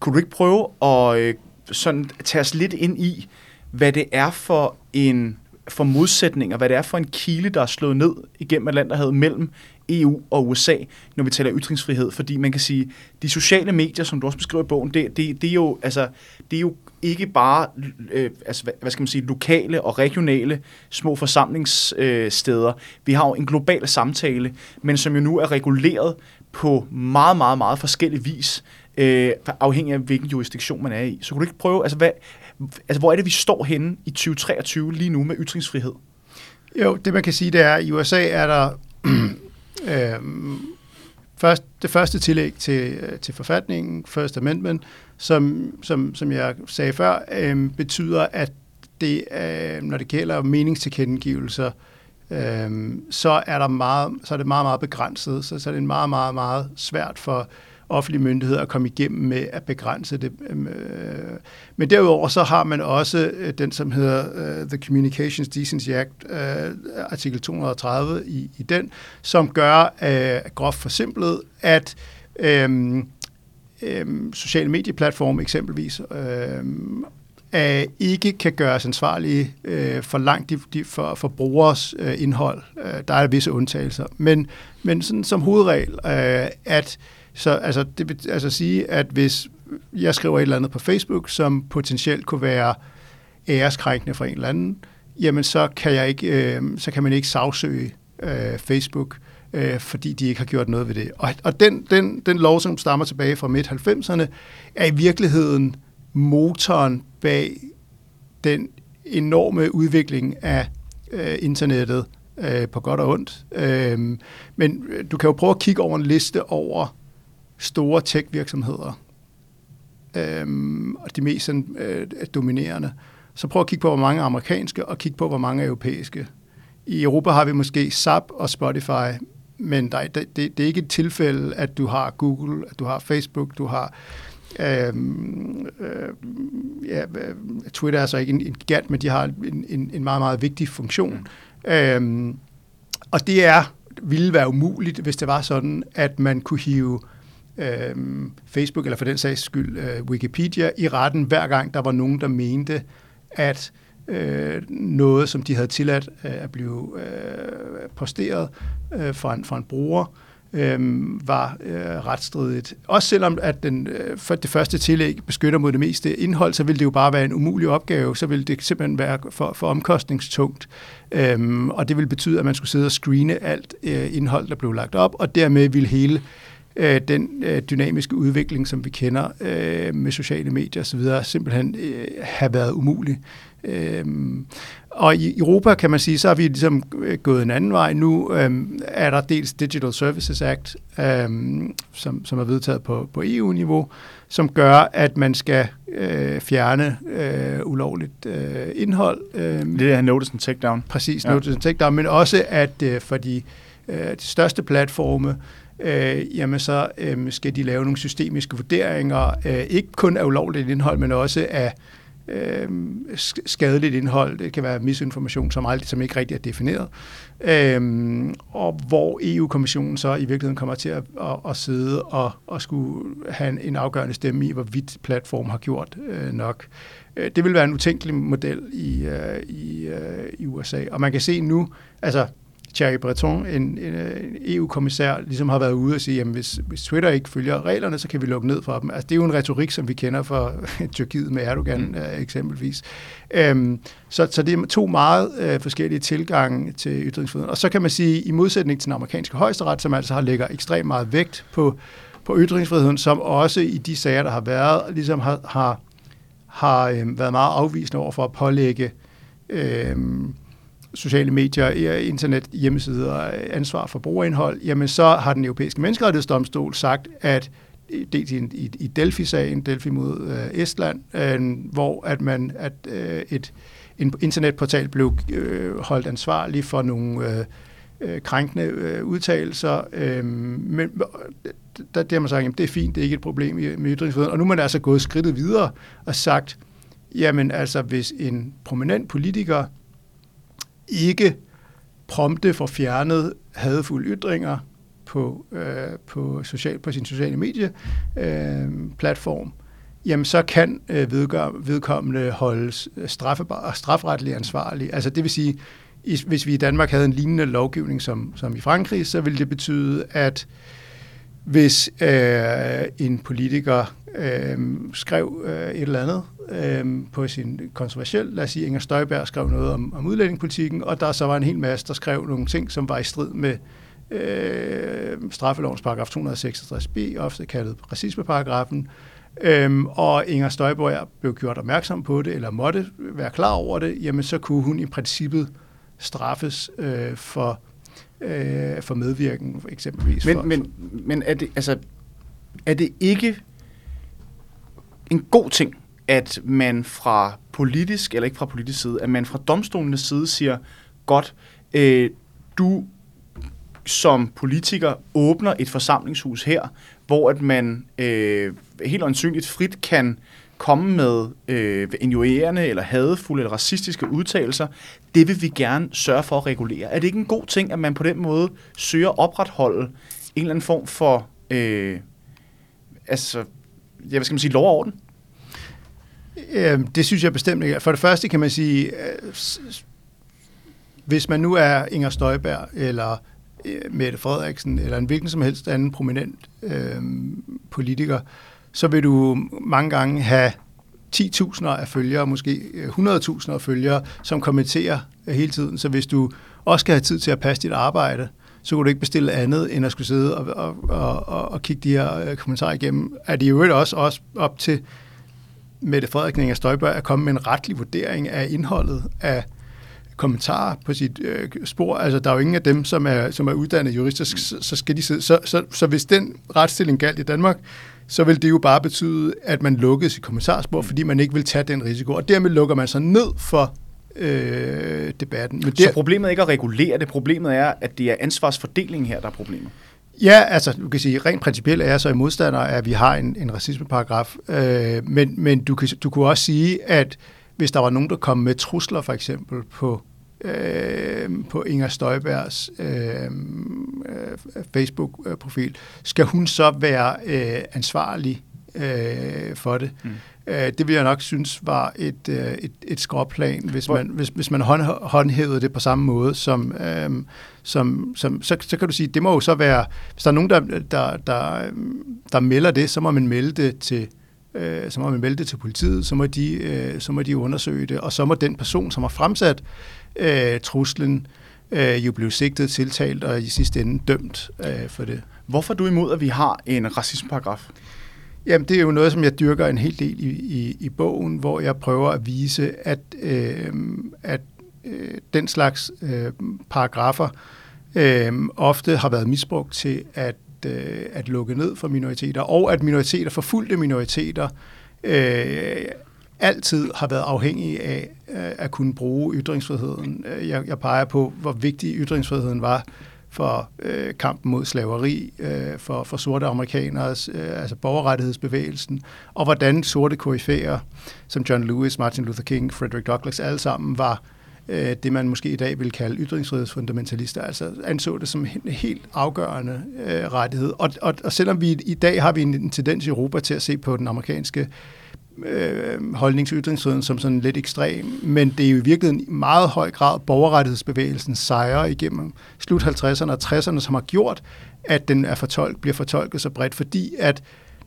Kunne du ikke prøve at øh, sådan tage os lidt ind i, hvad det er for en for modsætninger, hvad det er for en kile, der er slået ned igennem Atlanterhavet mellem EU og USA, når vi taler ytringsfrihed. Fordi man kan sige, de sociale medier, som du også beskriver i bogen, det, det, det, er, jo, altså, det er jo ikke bare øh, altså, hvad, skal man sige, lokale og regionale små forsamlingssteder. Øh, vi har jo en global samtale, men som jo nu er reguleret på meget, meget, meget forskellig vis øh, afhængig af hvilken jurisdiktion man er i. Så kunne du ikke prøve, altså, hvad, altså hvor er det, vi står henne i 2023 lige nu med ytringsfrihed? Jo, det man kan sige, det er, at i USA er der øh, først, det første tillæg til, øh, til forfatningen, First Amendment, som, som, som jeg sagde før, øh, betyder, at det, øh, når det gælder meningstilkendegivelser, øh, så er der meget, så er det meget, meget begrænset. Så, så er det meget, meget, meget svært for offentlige myndigheder at komme igennem med at begrænse det. Øhm, øh, men derudover så har man også øh, den, som hedder uh, The Communications Decency Act, uh, artikel 230 i, i den, som gør, uh, groft forsimplet, at øhm, øhm, sociale medieplatforme eksempelvis øhm, ikke kan gøres ansvarlige øh, for langt de, de, for, for brugers øh, indhold. Der er visse undtagelser. Men, men sådan som hovedregel, øh, at så altså, det vil altså sige, at hvis jeg skriver et eller andet på Facebook, som potentielt kunne være æreskrænkende for en eller anden, jamen så kan, jeg ikke, øh, så kan man ikke sagsøge øh, Facebook, øh, fordi de ikke har gjort noget ved det. Og, og den, den, den lov, som stammer tilbage fra midt-90'erne, er i virkeligheden motoren bag den enorme udvikling af øh, internettet øh, på godt og ondt. Øh, men du kan jo prøve at kigge over en liste over store tech-virksomheder, øh, og de mest sådan, øh, dominerende. Så prøv at kigge på, hvor mange amerikanske, og kigge på, hvor mange europæiske. I Europa har vi måske SAP og Spotify, men der, det, det, det er ikke et tilfælde, at du har Google, at du har Facebook, du har Øhm, øh, ja, øh, Twitter er så ikke en, en gigant, men de har en, en, en meget, meget vigtig funktion. Mm. Øhm, og det er ville være umuligt, hvis det var sådan, at man kunne hive øh, Facebook, eller for den sags skyld øh, Wikipedia, i retten hver gang, der var nogen, der mente, at øh, noget, som de havde tilladt øh, at blive øh, posteret øh, fra, en, fra en bruger, øh, var øh, retstridigt. Også selvom at den, øh, for det første tillæg beskytter mod det meste indhold, så vil det jo bare være en umulig opgave. Så vil det simpelthen være for, for omkostningstungt. Øh, og det vil betyde, at man skulle sidde og screene alt øh, indhold, der blev lagt op, og dermed vil hele øh, den øh, dynamiske udvikling, som vi kender øh, med sociale medier osv., simpelthen øh, have været umulig. Øh, og i Europa, kan man sige, så har vi ligesom øh, gået en anden vej. Nu øhm, er der dels Digital Services Act, øhm, som, som er vedtaget på, på EU-niveau, som gør, at man skal øh, fjerne øh, ulovligt øh, indhold. Øh, det er Notice and Takedown. Præcis, ja. Notice and Takedown, men også at øh, for de, øh, de største platforme, øh, Øh, jamen så øh, skal de lave nogle systemiske vurderinger, øh, ikke kun af ulovligt indhold, men også af øh, skadeligt indhold. Det kan være misinformation, som, aldrig, som ikke rigtig er defineret. Øh, og hvor EU-kommissionen så i virkeligheden kommer til at, at, at sidde og, og skulle have en, en afgørende stemme i, hvorvidt platform har gjort øh, nok. Øh, det vil være en utænkelig model i, øh, i, øh, i USA. Og man kan se nu, altså Thierry Breton, en, en, en EU-kommissær, ligesom har været ude og sige, at hvis, hvis Twitter ikke følger reglerne, så kan vi lukke ned for dem. Altså, det er jo en retorik, som vi kender fra Tyrkiet med Erdogan mm. uh, eksempelvis. Um, så, så det er to meget uh, forskellige tilgange til ytringsfriheden. Og så kan man sige, i modsætning til den amerikanske højesteret, som altså har lægger ekstremt meget vægt på, på ytringsfriheden, som også i de sager, der har været, ligesom har, har, har um, været meget afvisende over for at pålægge um, sociale medier, internet, hjemmesider, ansvar for brugerindhold, jamen så har den europæiske menneskerettighedsdomstol sagt, at dels i, i, i Delphi-sagen, Delphi mod øh, Estland, øh, hvor at man at øh, et en internetportal blev øh, holdt ansvarlig for nogle øh, øh, krænkende øh, udtalelser, øh, men øh, der, der har man sagt, at det er fint, det er ikke et problem med ytringsfriheden, og nu er man altså gået skridtet videre og sagt, jamen altså hvis en prominent politiker ikke prompte for fjernet hadefulde ytringer på, øh, på, social, på sin sociale medieplatform, øh, platform, jamen så kan øh, vedkommende holdes øh, straffebar, strafretligt ansvarlig. Altså det vil sige, hvis vi i Danmark havde en lignende lovgivning som, som i Frankrig, så ville det betyde, at hvis øh, en politiker øh, skrev øh, et eller andet øh, på sin kontroversiel, lad os sige, Inger Støjberg skrev noget om, om udlændingepolitikken, og der så var en hel masse, der skrev nogle ting, som var i strid med øh, straffelovens paragraf 266b, ofte kaldet racismeparagrafen, Øhm, og Inger Støjberg blev gjort opmærksom på det, eller måtte være klar over det, jamen så kunne hun i princippet straffes øh, for, øh, for medvirken, eksempelvis. Men, for, men, men er, det, altså, er det ikke en god ting, at man fra politisk, eller ikke fra politisk side, at man fra domstolenes side siger, godt, øh, du som politiker åbner et forsamlingshus her, hvor at man øh, helt ansynligt frit kan komme med øh, injurerende eller hadefulde eller racistiske udtalelser, det vil vi gerne sørge for at regulere. Er det ikke en god ting, at man på den måde søger at opretholde en eller anden form for, øh, altså, ja, hvad skal man sige, lov og orden? Øh, det synes jeg bestemt ikke. For det første kan man sige, øh, hvis man nu er Inger Støjberg, eller øh, Mette Frederiksen, eller en hvilken som helst anden prominent øh, politiker, så vil du mange gange have 10.000 af følgere, måske øh, 100.000 af følgere, som kommenterer øh, hele tiden. Så hvis du også skal have tid til at passe dit arbejde, så kunne du ikke bestille andet, end at skulle sidde og, og, og, og, og kigge de her øh, kommentarer igennem. Er det jo også, også op til Mette Frederiksen og Støjberg at komme med en retlig vurdering af indholdet af kommentarer på sit øh, spor. Altså, der er jo ingen af dem, som er, som er uddannet jurister, så, så skal de sidde. Så, så, så hvis den retsstilling galt i Danmark, så vil det jo bare betyde, at man lukkede sit kommentarspor, fordi man ikke vil tage den risiko. Og dermed lukker man sig ned for øh, debatten. Men der, så problemet er ikke at regulere det, problemet er, at det er ansvarsfordelingen her, der er problemet. Ja, altså, du kan sige, rent principielt er jeg så i modstander, at vi har en, en racismeparagraf, øh, men, men du, kan, du kunne også sige, at hvis der var nogen, der kom med trusler for eksempel på, øh, på Inger Støjbergs øh, øh Facebook-profil, skal hun så være øh, ansvarlig øh, for det? Mm. Øh, det vil jeg nok synes var et, øh, et, et skråplan, hvis man, hvis, hvis man hånd, håndhævede det på samme måde, som, øh, som, som så, så kan du sige, det må jo så være, hvis der er nogen, der, der, der, der melder det, så må man melde det til øh, så må man melde det til politiet, så må, de, øh, så må de undersøge det, og så må den person, som har fremsat øh, truslen, øh, jo blive sigtet, tiltalt og i sidste ende dømt øh, for det. Hvorfor er du imod, at vi har en racismeparagraf? Jamen, det er jo noget, som jeg dyrker en hel del i, i, i bogen, hvor jeg prøver at vise, at, øh, at øh, den slags øh, paragrafer øh, ofte har været misbrugt til at, øh, at lukke ned for minoriteter, og at minoriteter, forfulgte minoriteter, øh, altid har været afhængige af øh, at kunne bruge ytringsfriheden. Jeg, jeg peger på, hvor vigtig ytringsfriheden var for øh, kampen mod slaveri, øh, for, for sorte amerikanere, øh, altså borgerrettighedsbevægelsen, og hvordan sorte koryfæer, som John Lewis, Martin Luther King, Frederick Douglass, alle sammen var øh, det, man måske i dag vil kalde ytringsfrihedsfundamentalister, altså anså det som en helt afgørende øh, rettighed. Og, og, og selvom vi i dag har vi en, en tendens i Europa til at se på den amerikanske øh, øh, holdning til ytringsfriheden som sådan lidt ekstrem, men det er jo i virkeligheden i meget høj grad borgerrettighedsbevægelsens sejre igennem slut 50'erne og 60'erne, som har gjort, at den er fortolk, bliver fortolket så bredt, fordi at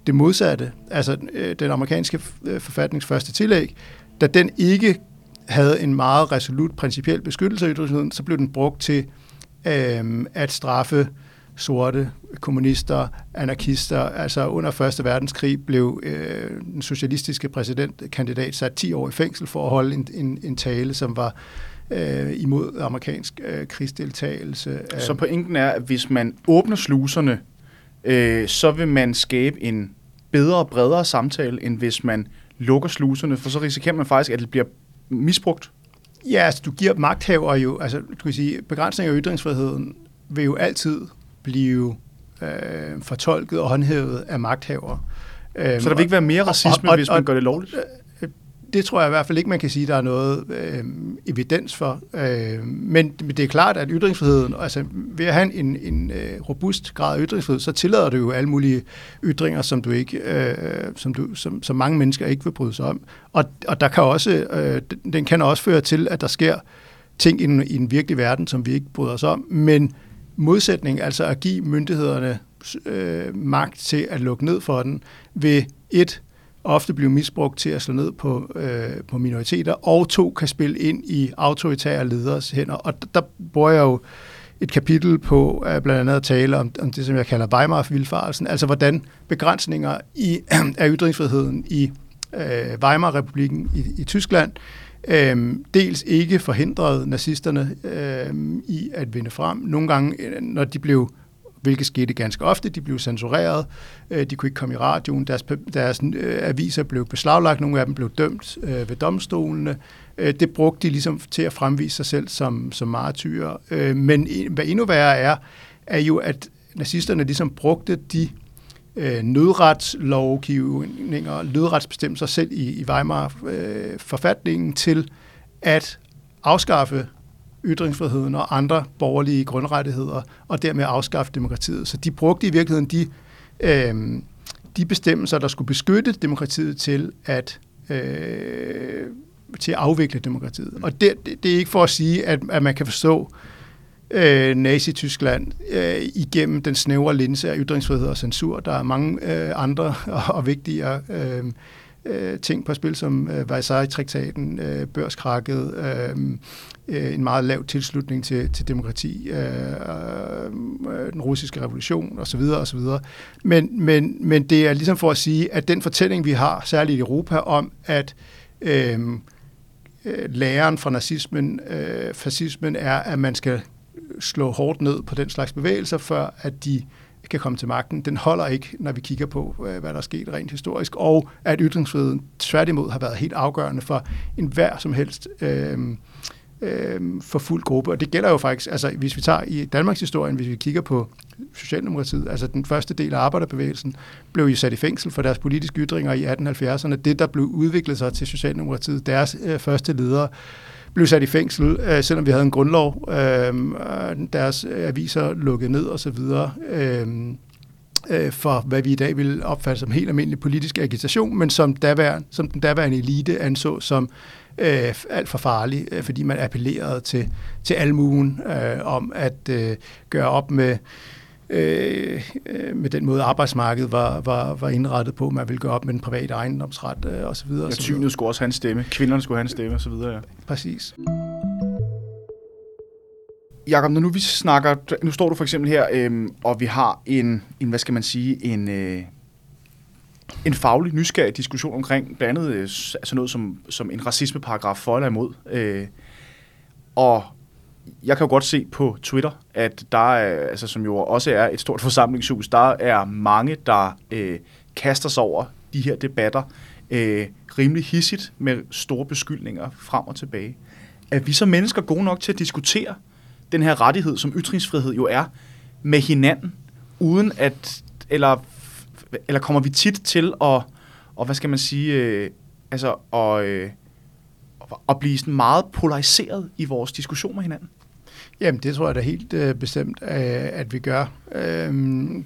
det modsatte, altså øh, den amerikanske øh, forfatnings første tillæg, da den ikke havde en meget resolut principiel beskyttelse af ytringsfriheden, så blev den brugt til øh, at straffe øh, sorte, kommunister, anarkister. Altså under Første Verdenskrig blev øh, den socialistiske præsidentkandidat sat 10 år i fængsel for at holde en, en, en tale, som var øh, imod amerikansk øh, krigsdeltagelse. Så pointen er, at hvis man åbner sluserne, øh, så vil man skabe en bedre og bredere samtale, end hvis man lukker sluserne, for så risikerer man faktisk, at det bliver misbrugt. Ja, altså du giver magthaver jo, altså du kan sige, begrænsning af ytringsfriheden vil jo altid blive øh, fortolket og håndhævet af magthavere. Så der vil ikke være mere racisme, og, og, hvis man gør det lovligt? Øh, det tror jeg i hvert fald ikke, man kan sige, der er noget øh, evidens for. Øh, men det er klart, at ytringsfriheden, altså ved at have en, en øh, robust grad af ytringsfrihed, så tillader du jo alle mulige ytringer, som du ikke, øh, som, du, som, som mange mennesker ikke vil bryde sig om. Og, og der kan også, øh, den kan også føre til, at der sker ting i en, i en virkelig verden, som vi ikke bryder os om, men modsætning, altså at give myndighederne øh, magt til at lukke ned for den, vil et ofte blive misbrugt til at slå ned på, øh, på minoriteter, og to kan spille ind i autoritære leders hænder. Og der bruger jeg jo et kapitel på at blandt andet at tale om, om det, som jeg kalder Weimar-vilfarelsen, altså hvordan begrænsninger i, af ytringsfriheden i øh, Weimar-republiken i, i Tyskland Øhm, dels ikke forhindrede nazisterne øhm, i at vinde frem. Nogle gange, øh, når de blev hvilket skete ganske ofte. De blev censureret, øh, de kunne ikke komme i radioen, deres, deres øh, aviser blev beslaglagt, nogle af dem blev dømt ved domstolene. Det brugte de ligesom til at fremvise sig selv som, som martyrer. Men hvad endnu værre er, er jo, at nazisterne ligesom brugte de øh, nødretslovgivninger, nødretsbestemmelser selv i, i Weimar-forfatningen øh, til at afskaffe ytringsfriheden og andre borgerlige grundrettigheder, og dermed afskaffe demokratiet. Så de brugte i virkeligheden de, øh, de bestemmelser, der skulle beskytte demokratiet til at, øh, til at afvikle demokratiet. Og det, det, det er ikke for at sige, at, at man kan forstå øh, Øh, Nazi-Tyskland øh, igennem den snævre linse af ytringsfrihed og censur. Der er mange øh, andre og, og vigtigere øh, øh, ting på spil, som øh, Versailles-traktaten, øh, børskrakket, øh, øh, en meget lav tilslutning til, til demokrati, øh, øh, øh den russiske revolution osv. osv. Men, men, men det er ligesom for at sige, at den fortælling, vi har, særligt i Europa, om at øh, øh læren fra nazismen, øh, fascismen, er, at man skal slå hårdt ned på den slags bevægelser, før at de kan komme til magten. Den holder ikke, når vi kigger på, øh, hvad der er sket rent historisk, og at ytringsfriheden tværtimod har været helt afgørende for enhver som helst øh, øh, for fuld gruppe. Og det gælder jo faktisk, altså hvis vi tager i Danmarks historien, hvis vi kigger på Socialdemokratiet, altså den første del af arbejderbevægelsen, blev jo sat i fængsel for deres politiske ytringer i 1870'erne. Det, der blev udviklet sig til Socialdemokratiet, deres øh, første ledere, blev sat i fængsel, øh, selvom vi havde en grundlov. Øh, øh deres aviser lukkede ned osv. Øh, øh, for hvad vi i dag vil opfatte som helt almindelig politisk agitation, men som, daværende, som den daværende elite anså som øh, alt for farlig, øh, fordi man appellerede til, til almuen øh, om at øh, gøre op med øh, øh, med den måde arbejdsmarkedet var, var, var indrettet på. Man ville gøre op med den private ejendomsret øh, osv. Ja, tynet skulle også have en stemme, kvinderne skulle have en stemme osv. Ja. Præcis. Jakob, når nu vi snakker, nu står du for eksempel her, øh, og vi har en, en, hvad skal man sige, en, øh, en faglig, nysgerrig diskussion omkring blandt andet øh, altså noget som, som en racismeparagraf for eller imod. Øh, og jeg kan jo godt se på Twitter, at der er, altså, som jo også er et stort forsamlingshus, der er mange, der øh, kaster sig over de her debatter øh, rimelig hissigt med store beskyldninger frem og tilbage. Er vi som mennesker gode nok til at diskutere den her rettighed, som ytringsfrihed jo er, med hinanden, uden at, eller, eller kommer vi tit til at, og hvad skal man sige, øh, altså at, øh, at blive sådan meget polariseret i vores diskussion med hinanden? Jamen, det tror jeg da helt øh, bestemt, øh, at vi gør. Øh,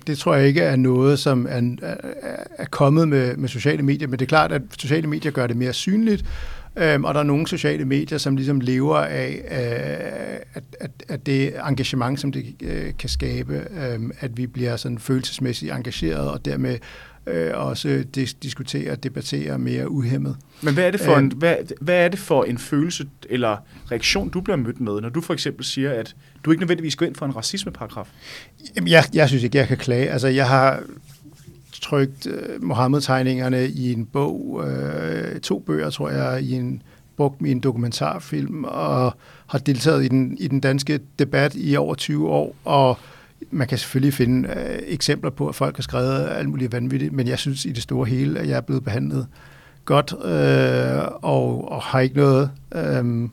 det tror jeg ikke er noget, som er, er, er kommet med, med sociale medier, men det er klart, at sociale medier gør det mere synligt, øhm, og der er nogle sociale medier, som ligesom lever af øh, at, at, at det engagement, som det øh, kan skabe, øh, at vi bliver sådan følelsesmæssigt engageret, og dermed øh, også dis- diskutere og debattere mere uhemmet. Men hvad er, det for en, hvad, hvad er det for en følelse eller reaktion, du bliver mødt med, når du for eksempel siger, at du ikke nødvendigvis går ind for en racismeparagraf? Jamen, jeg, jeg synes ikke, jeg kan klage. Altså, jeg har trykt uh, Mohammed-tegningerne i en bog, uh, to bøger, tror jeg, i en brugt en dokumentarfilm, og har deltaget i den, i den danske debat i over 20 år, og man kan selvfølgelig finde øh, eksempler på, at folk har skrevet alt muligt vanvittigt, men jeg synes i det store hele, at jeg er blevet behandlet godt, øh, og, og har ikke noget øh,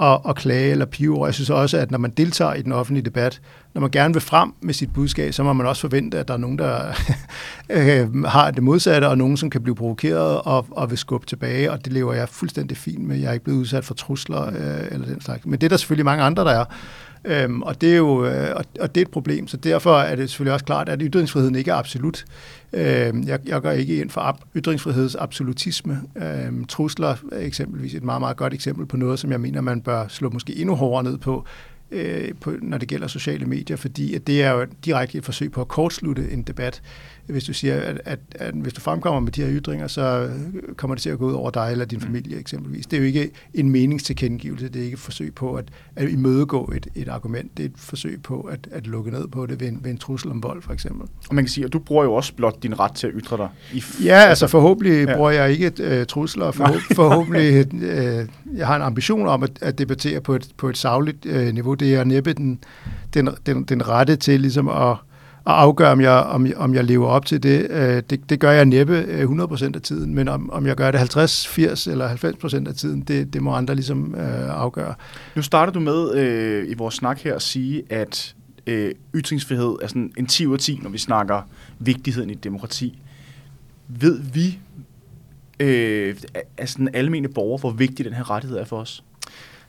at, at klage eller pive over. Jeg synes også, at når man deltager i den offentlige debat, når man gerne vil frem med sit budskab, så må man også forvente, at der er nogen, der øh, har det modsatte, og nogen, som kan blive provokeret og, og vil skubbe tilbage, og det lever jeg fuldstændig fint med. Jeg er ikke blevet udsat for trusler øh, eller den slags. Men det er der selvfølgelig mange andre, der er. Øhm, og, det er jo, øh, og det er et problem, så derfor er det selvfølgelig også klart, at ytringsfriheden ikke er absolut. Øhm, jeg, jeg går ikke ind for ab- ytringsfriheds absolutisme. Øhm, trusler er eksempelvis et meget, meget godt eksempel på noget, som jeg mener, man bør slå måske endnu hårdere ned på, øh, på når det gælder sociale medier, fordi at det er jo direkte et forsøg på at kortslutte en debat hvis du siger, at, at, at hvis du fremkommer med de her ytringer, så kommer det til at gå ud over dig eller din mm. familie eksempelvis. Det er jo ikke en meningstilkendegivelse, det er ikke et forsøg på at, at imødegå et, et argument, det er et forsøg på at, at lukke ned på det ved en, ved en trussel om vold, for eksempel. Og man kan sige, at du bruger jo også blot din ret til at ytre dig. I ja, altså forhåbentlig ja. bruger jeg ikke uh, trusler, forhåbentlig, forhåbentlig uh, jeg har en ambition om at, at debattere på et, på et savligt uh, niveau. Det er næppe den, den, den, den rette til ligesom at at afgøre, om jeg, om, om jeg lever op til det. Øh, det, det gør jeg næppe øh, 100% af tiden, men om, om jeg gør det 50, 80 eller 90% af tiden, det, det må andre ligesom øh, afgøre. Nu starter du med øh, i vores snak her at sige, at øh, ytringsfrihed er sådan en 10 ud af 10, når vi snakker vigtigheden i demokrati. Ved vi, øh, er sådan almene borgere, hvor vigtig den her rettighed er for os?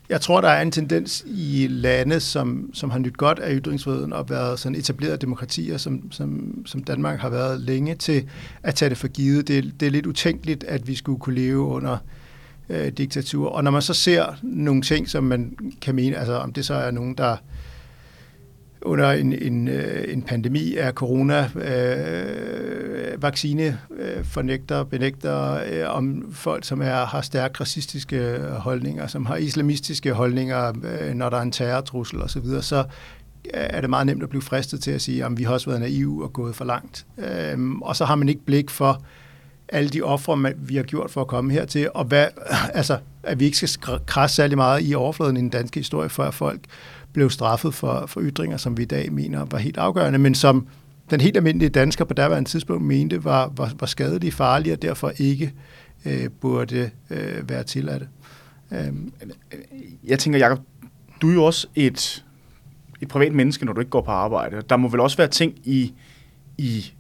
Jeg tror, der er en tendens i lande, som, som har nyt godt af ytringsfriheden og været sådan etablerede demokratier, som, som, som Danmark har været længe til at tage det for givet. Det, det er lidt utænkeligt, at vi skulle kunne leve under øh, diktatur. Og når man så ser nogle ting, som man kan mene, altså om det så er nogen, der under en, en, øh, en pandemi af corona, øh, vaccine øh, fornægter, benægter øh, om folk, som er, har stærkt racistiske holdninger, som har islamistiske holdninger, øh, når der er en terrortrussel osv., så, videre, så øh, er det meget nemt at blive fristet til at sige, at vi har også været naive og gået for langt. Øh, og så har man ikke blik for alle de ofre, vi har gjort for at komme hertil, og hvad, altså, at vi ikke skal krasse særlig meget i overfladen i den danske historie, før folk blev straffet for, for ytringer, som vi i dag mener var helt afgørende, men som den helt almindelige dansker på daværende tidspunkt mente var, var, var skadelige, farlige og derfor ikke øh, burde øh, være tilladt. Øhm. Jeg tænker, Jacob, du er jo også et, et privat menneske, når du ikke går på arbejde. Der må vel også være ting i, i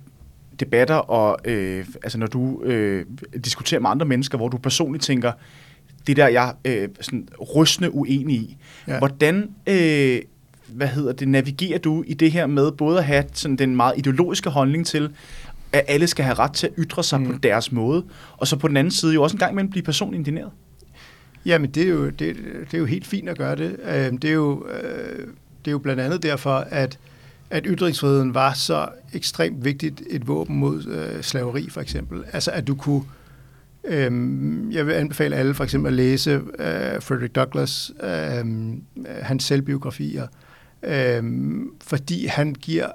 debatter, og øh, altså når du øh, diskuterer med andre mennesker, hvor du personligt tænker, det der jeg øh, sådan rystende uenig i. Ja. Hvordan øh, hvad hedder det, navigerer du i det her med både at have sådan den meget ideologiske holdning til, at alle skal have ret til at ytre sig mm. på deres måde, og så på den anden side jo også en gang imellem blive personligt indineret? Jamen, det er jo, det, det er jo helt fint at gøre det. Øhm, det er jo, øh, det er jo blandt andet derfor, at, at ytringsfriheden var så ekstremt vigtigt et våben mod øh, slaveri, for eksempel. Altså, at du kunne... Øhm, jeg vil anbefale alle for eksempel at læse øh, Frederick Douglass, øh, hans selvbiografier, øh, fordi han giver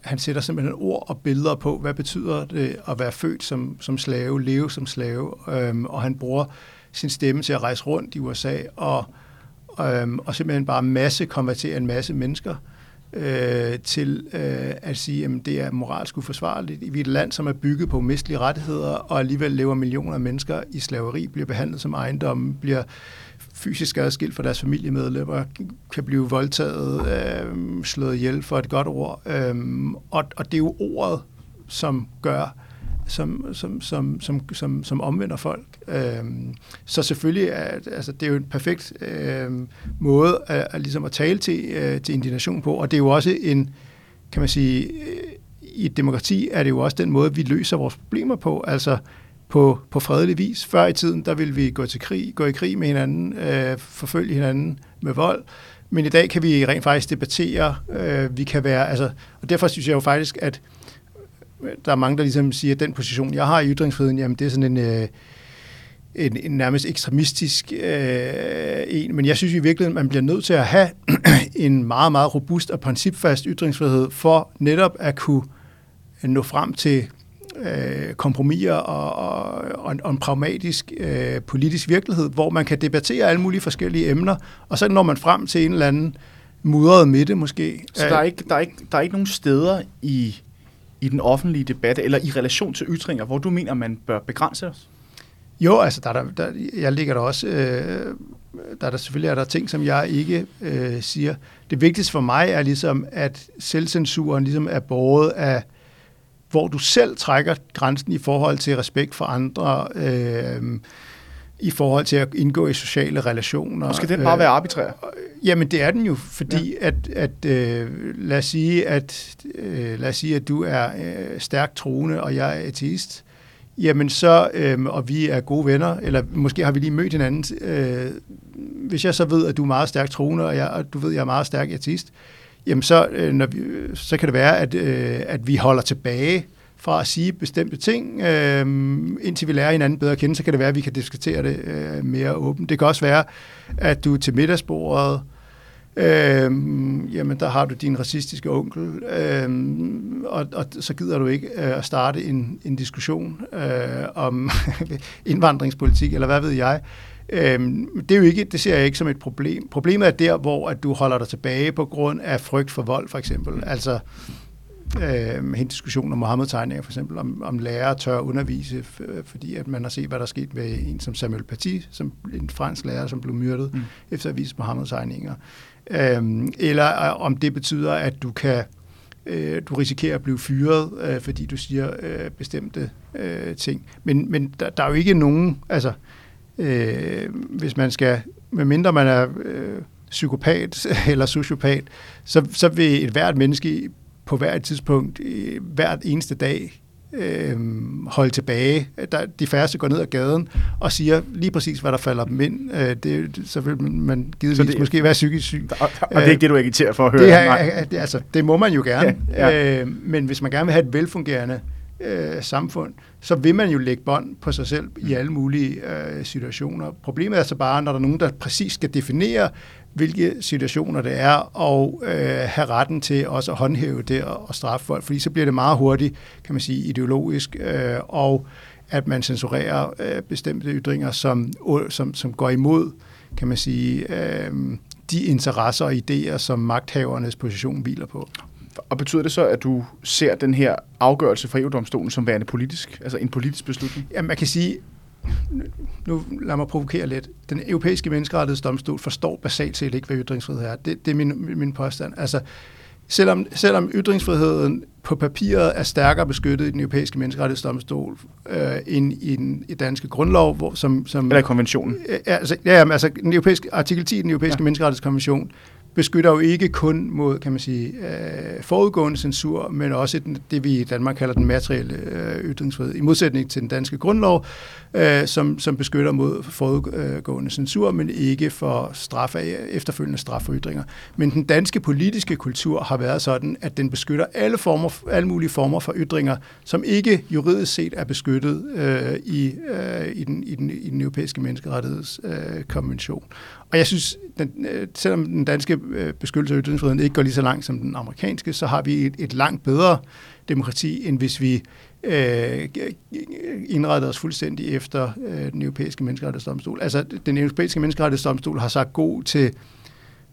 han sætter simpelthen ord og billeder på, hvad betyder det at være født som, som slave, leve som slave, øhm, og han bruger sin stemme til at rejse rundt i USA og, øhm, og simpelthen bare masse konvertere en masse mennesker øh, til øh, at sige, at det er moralsk uforsvarligt. Vi er et land, som er bygget på mistelige rettigheder, og alligevel lever millioner af mennesker i slaveri, bliver behandlet som ejendom, bliver fysisk adskilt fra deres familiemedlemmer, kan blive voldtaget, øh, slået ihjel for et godt ord. Øh, og, og det er jo ordet, som gør, som, som, som, som, som, som omvender folk. Øhm, så selvfølgelig er altså, det er jo en perfekt øhm, måde at, at, ligesom at tale til, øh, til indignation på, og det er jo også en, kan man sige, øh, i et demokrati er det jo også den måde, vi løser vores problemer på, altså på, på fredelig vis. Før i tiden, der ville vi gå til krig, gå i krig med hinanden, øh, forfølge hinanden med vold, men i dag kan vi rent faktisk debattere, øh, vi kan være, altså, og derfor synes jeg jo faktisk, at der er mange, der ligesom siger, at den position, jeg har i ytringsfriheden, jamen det er sådan en, øh, en, en nærmest ekstremistisk øh, en, men jeg synes i virkeligheden, man bliver nødt til at have en meget, meget robust og principfast ytringsfrihed for netop at kunne nå frem til øh, kompromiser og, og, og, og en pragmatisk øh, politisk virkelighed, hvor man kan debattere alle mulige forskellige emner, og så når man frem til en eller anden mudret midte måske. Så der er ikke, der er ikke, der er ikke nogen steder i, i den offentlige debat, eller i relation til ytringer, hvor du mener, man bør begrænse os? Jo, altså der, der, der, jeg ligger der også, øh, der er der selvfølgelig er der ting, som jeg ikke øh, siger. Det vigtigste for mig er ligesom, at selvcensuren ligesom er båret af, hvor du selv trækker grænsen i forhold til respekt for andre, øh, i forhold til at indgå i sociale relationer. Og skal den bare være arbitrær? Øh, jamen det er den jo, fordi ja. at, at øh, lad os sige, at øh, lad os sige, at du er øh, stærkt troende, og jeg er ateist jamen så, øh, og vi er gode venner, eller måske har vi lige mødt hinanden, øh, hvis jeg så ved, at du er meget stærk troende, og, jeg, og du ved, at jeg er meget stærk artist, jamen så, øh, når vi, så kan det være, at, øh, at vi holder tilbage fra at sige bestemte ting, øh, indtil vi lærer hinanden bedre at kende, så kan det være, at vi kan diskutere det øh, mere åbent. Det kan også være, at du til middagsbordet Øhm, jamen, der har du din racistiske onkel, øhm, og, og så gider du ikke øh, at starte en, en diskussion øh, om indvandringspolitik, eller hvad ved jeg. Øhm, det, er jo ikke, det ser jeg ikke som et problem. Problemet er der, hvor at du holder dig tilbage på grund af frygt for vold, for eksempel. Altså, øh, en diskussion om Mohammed-tegninger, for eksempel, om, om lærere tør undervise, fordi at man har set, hvad der er sket med en som Samuel Paty, som en fransk lærer, som blev myrdet mm. efter at vise Mohammed-tegninger. Øhm, eller øh, om det betyder, at du kan øh, du risikerer at blive fyret, øh, fordi du siger øh, bestemte øh, ting. Men, men der, der er jo ikke nogen, altså øh, hvis man skal, medmindre man er øh, psykopat eller sociopat, så, så vil et hvert menneske på hvert tidspunkt, hvert eneste dag, øh, holde tilbage. Der, de færreste går ned ad gaden og siger lige præcis, hvad der falder dem ind. Øh, det, så vil man givetvis det, måske være psykisk syg. Og, og det er ikke det, du agiterer for at høre? Det, er, det, altså, det må man jo gerne. Ja, ja. Øh, men hvis man gerne vil have et velfungerende øh, samfund, så vil man jo lægge bånd på sig selv i alle mulige øh, situationer. Problemet er så bare, når der er nogen, der præcis skal definere, hvilke situationer det er, og øh, have retten til også at håndhæve det og, og straffe folk, fordi så bliver det meget hurtigt, kan man sige, ideologisk, øh, og at man censurerer øh, bestemte ytringer, som, som, som går imod, kan man sige, øh, de interesser og idéer, som magthavernes position hviler på. Og betyder det så, at du ser den her afgørelse fra EU-domstolen som værende politisk, altså en politisk beslutning? Ja, man kan sige, nu lad mig provokere lidt. Den europæiske menneskerettighedsdomstol forstår basalt set ikke, hvad ytringsfrihed er. Det, det er min, min påstand. Altså, selvom, selvom ytringsfriheden på papiret er stærkere beskyttet i den europæiske menneskerettighedsdomstol øh, end i den i danske grundlov, hvor, som, som... Eller konventionen. Ja, altså, ja, altså den europæiske, artikel 10 i den europæiske ja. menneskerettighedskonvention beskytter jo ikke kun mod, kan man sige, øh, forudgående censur, men også den, det, vi i Danmark kalder den materielle øh, ytringsfrihed, i modsætning til den danske grundlov, øh, som, som beskytter mod forudgående censur, men ikke for straf af, efterfølgende straf for ytringer. Men den danske politiske kultur har været sådan, at den beskytter alle, former, alle mulige former for ytringer, som ikke juridisk set er beskyttet øh, i, øh, i, den, i, den, i den europæiske menneskerettighedskonvention. Øh, og jeg synes, den, øh, selvom den danske Øh, beskyttelse af ytringsfriheden ikke går lige så langt som den amerikanske, så har vi et, et langt bedre demokrati, end hvis vi øh, indrettede os fuldstændig efter øh, den europæiske menneskerettighedsdomstol. Altså, den europæiske menneskerettighedsdomstol har sagt god til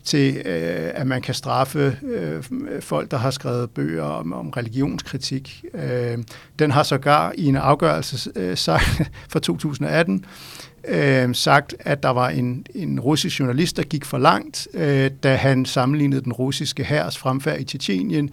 til, øh, at man kan straffe øh, folk, der har skrevet bøger om, om religionskritik. Øh, den har sågar i en afgørelse øh, sagt, for 2018 øh, sagt, at der var en, en russisk journalist, der gik for langt, øh, da han sammenlignede den russiske hærs fremfærd i Tjetjenien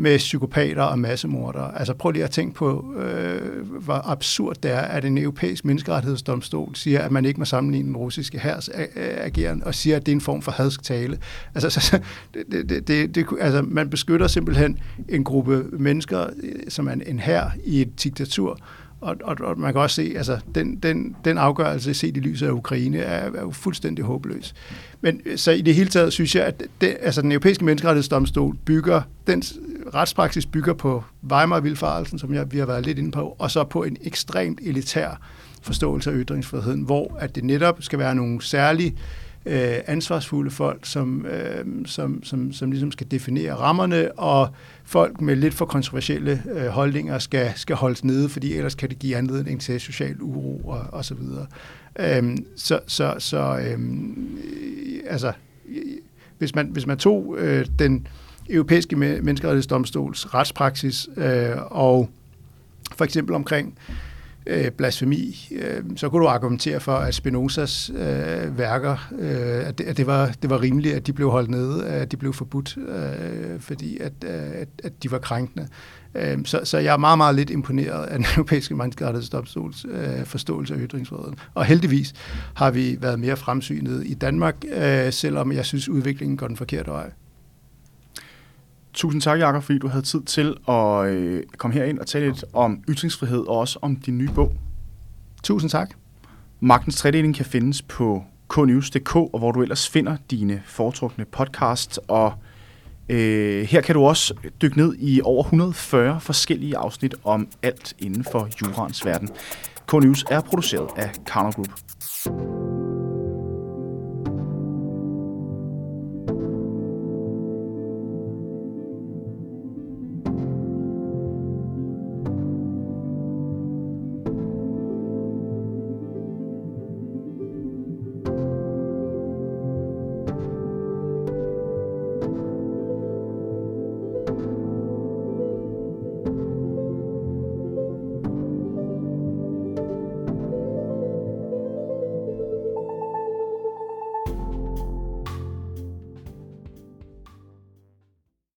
med psykopater og massemordere. Altså prøv lige at tænke på, øh, hvor absurd det er, at en europæisk menneskerettighedsdomstol siger, at man ikke må sammenligne den russiske hærs ageren, og siger, at det er en form for hadsk tale. Altså, så, det, det, det, det, altså man beskytter simpelthen en gruppe mennesker, øh, som er en hær i et diktatur, og, og, og man kan også se, altså den, den, den afgørelse set i lyset af Ukraine er, er jo fuldstændig håbløs. Men øh, så i det hele taget synes jeg, at det, altså, den europæiske menneskerettighedsdomstol bygger, den retspraksis bygger på Weimar-vilfarelsen, som jeg, vi har været lidt inde på, og så på en ekstremt elitær forståelse af ytringsfriheden, hvor at det netop skal være nogle særlige øh, ansvarsfulde folk, som, øh, som, som, som ligesom skal definere rammerne, og folk med lidt for kontroversielle øh, holdninger skal, skal holdes nede, fordi ellers kan det give anledning til social uro og, og så videre. Øhm, så så, så øh, altså, hvis man, hvis man tog øh, den europæiske menneskerettighedsdomstols retspraksis øh, og for eksempel omkring øh, blasfemi, øh, så kunne du argumentere for, at Spinozas øh, værker, øh, at, det, at det, var, det var rimeligt, at de blev holdt nede, at de blev forbudt, øh, fordi at, øh, at, at de var krænkende. Øh, så, så jeg er meget, meget lidt imponeret af den europæiske menneskerettighedsdomstols øh, forståelse af ytringsfriheden. Og heldigvis har vi været mere fremsynede i Danmark, øh, selvom jeg synes, udviklingen går den forkerte vej. Tusind tak, Jakob, fordi du havde tid til at øh, komme herind og tale lidt om ytringsfrihed og også om din nye bog. Tusind tak. Magtens tredeling kan findes på knews.dk, og hvor du ellers finder dine foretrukne podcast. Og øh, her kan du også dykke ned i over 140 forskellige afsnit om alt inden for jurans verden. K-News er produceret af Karner Group.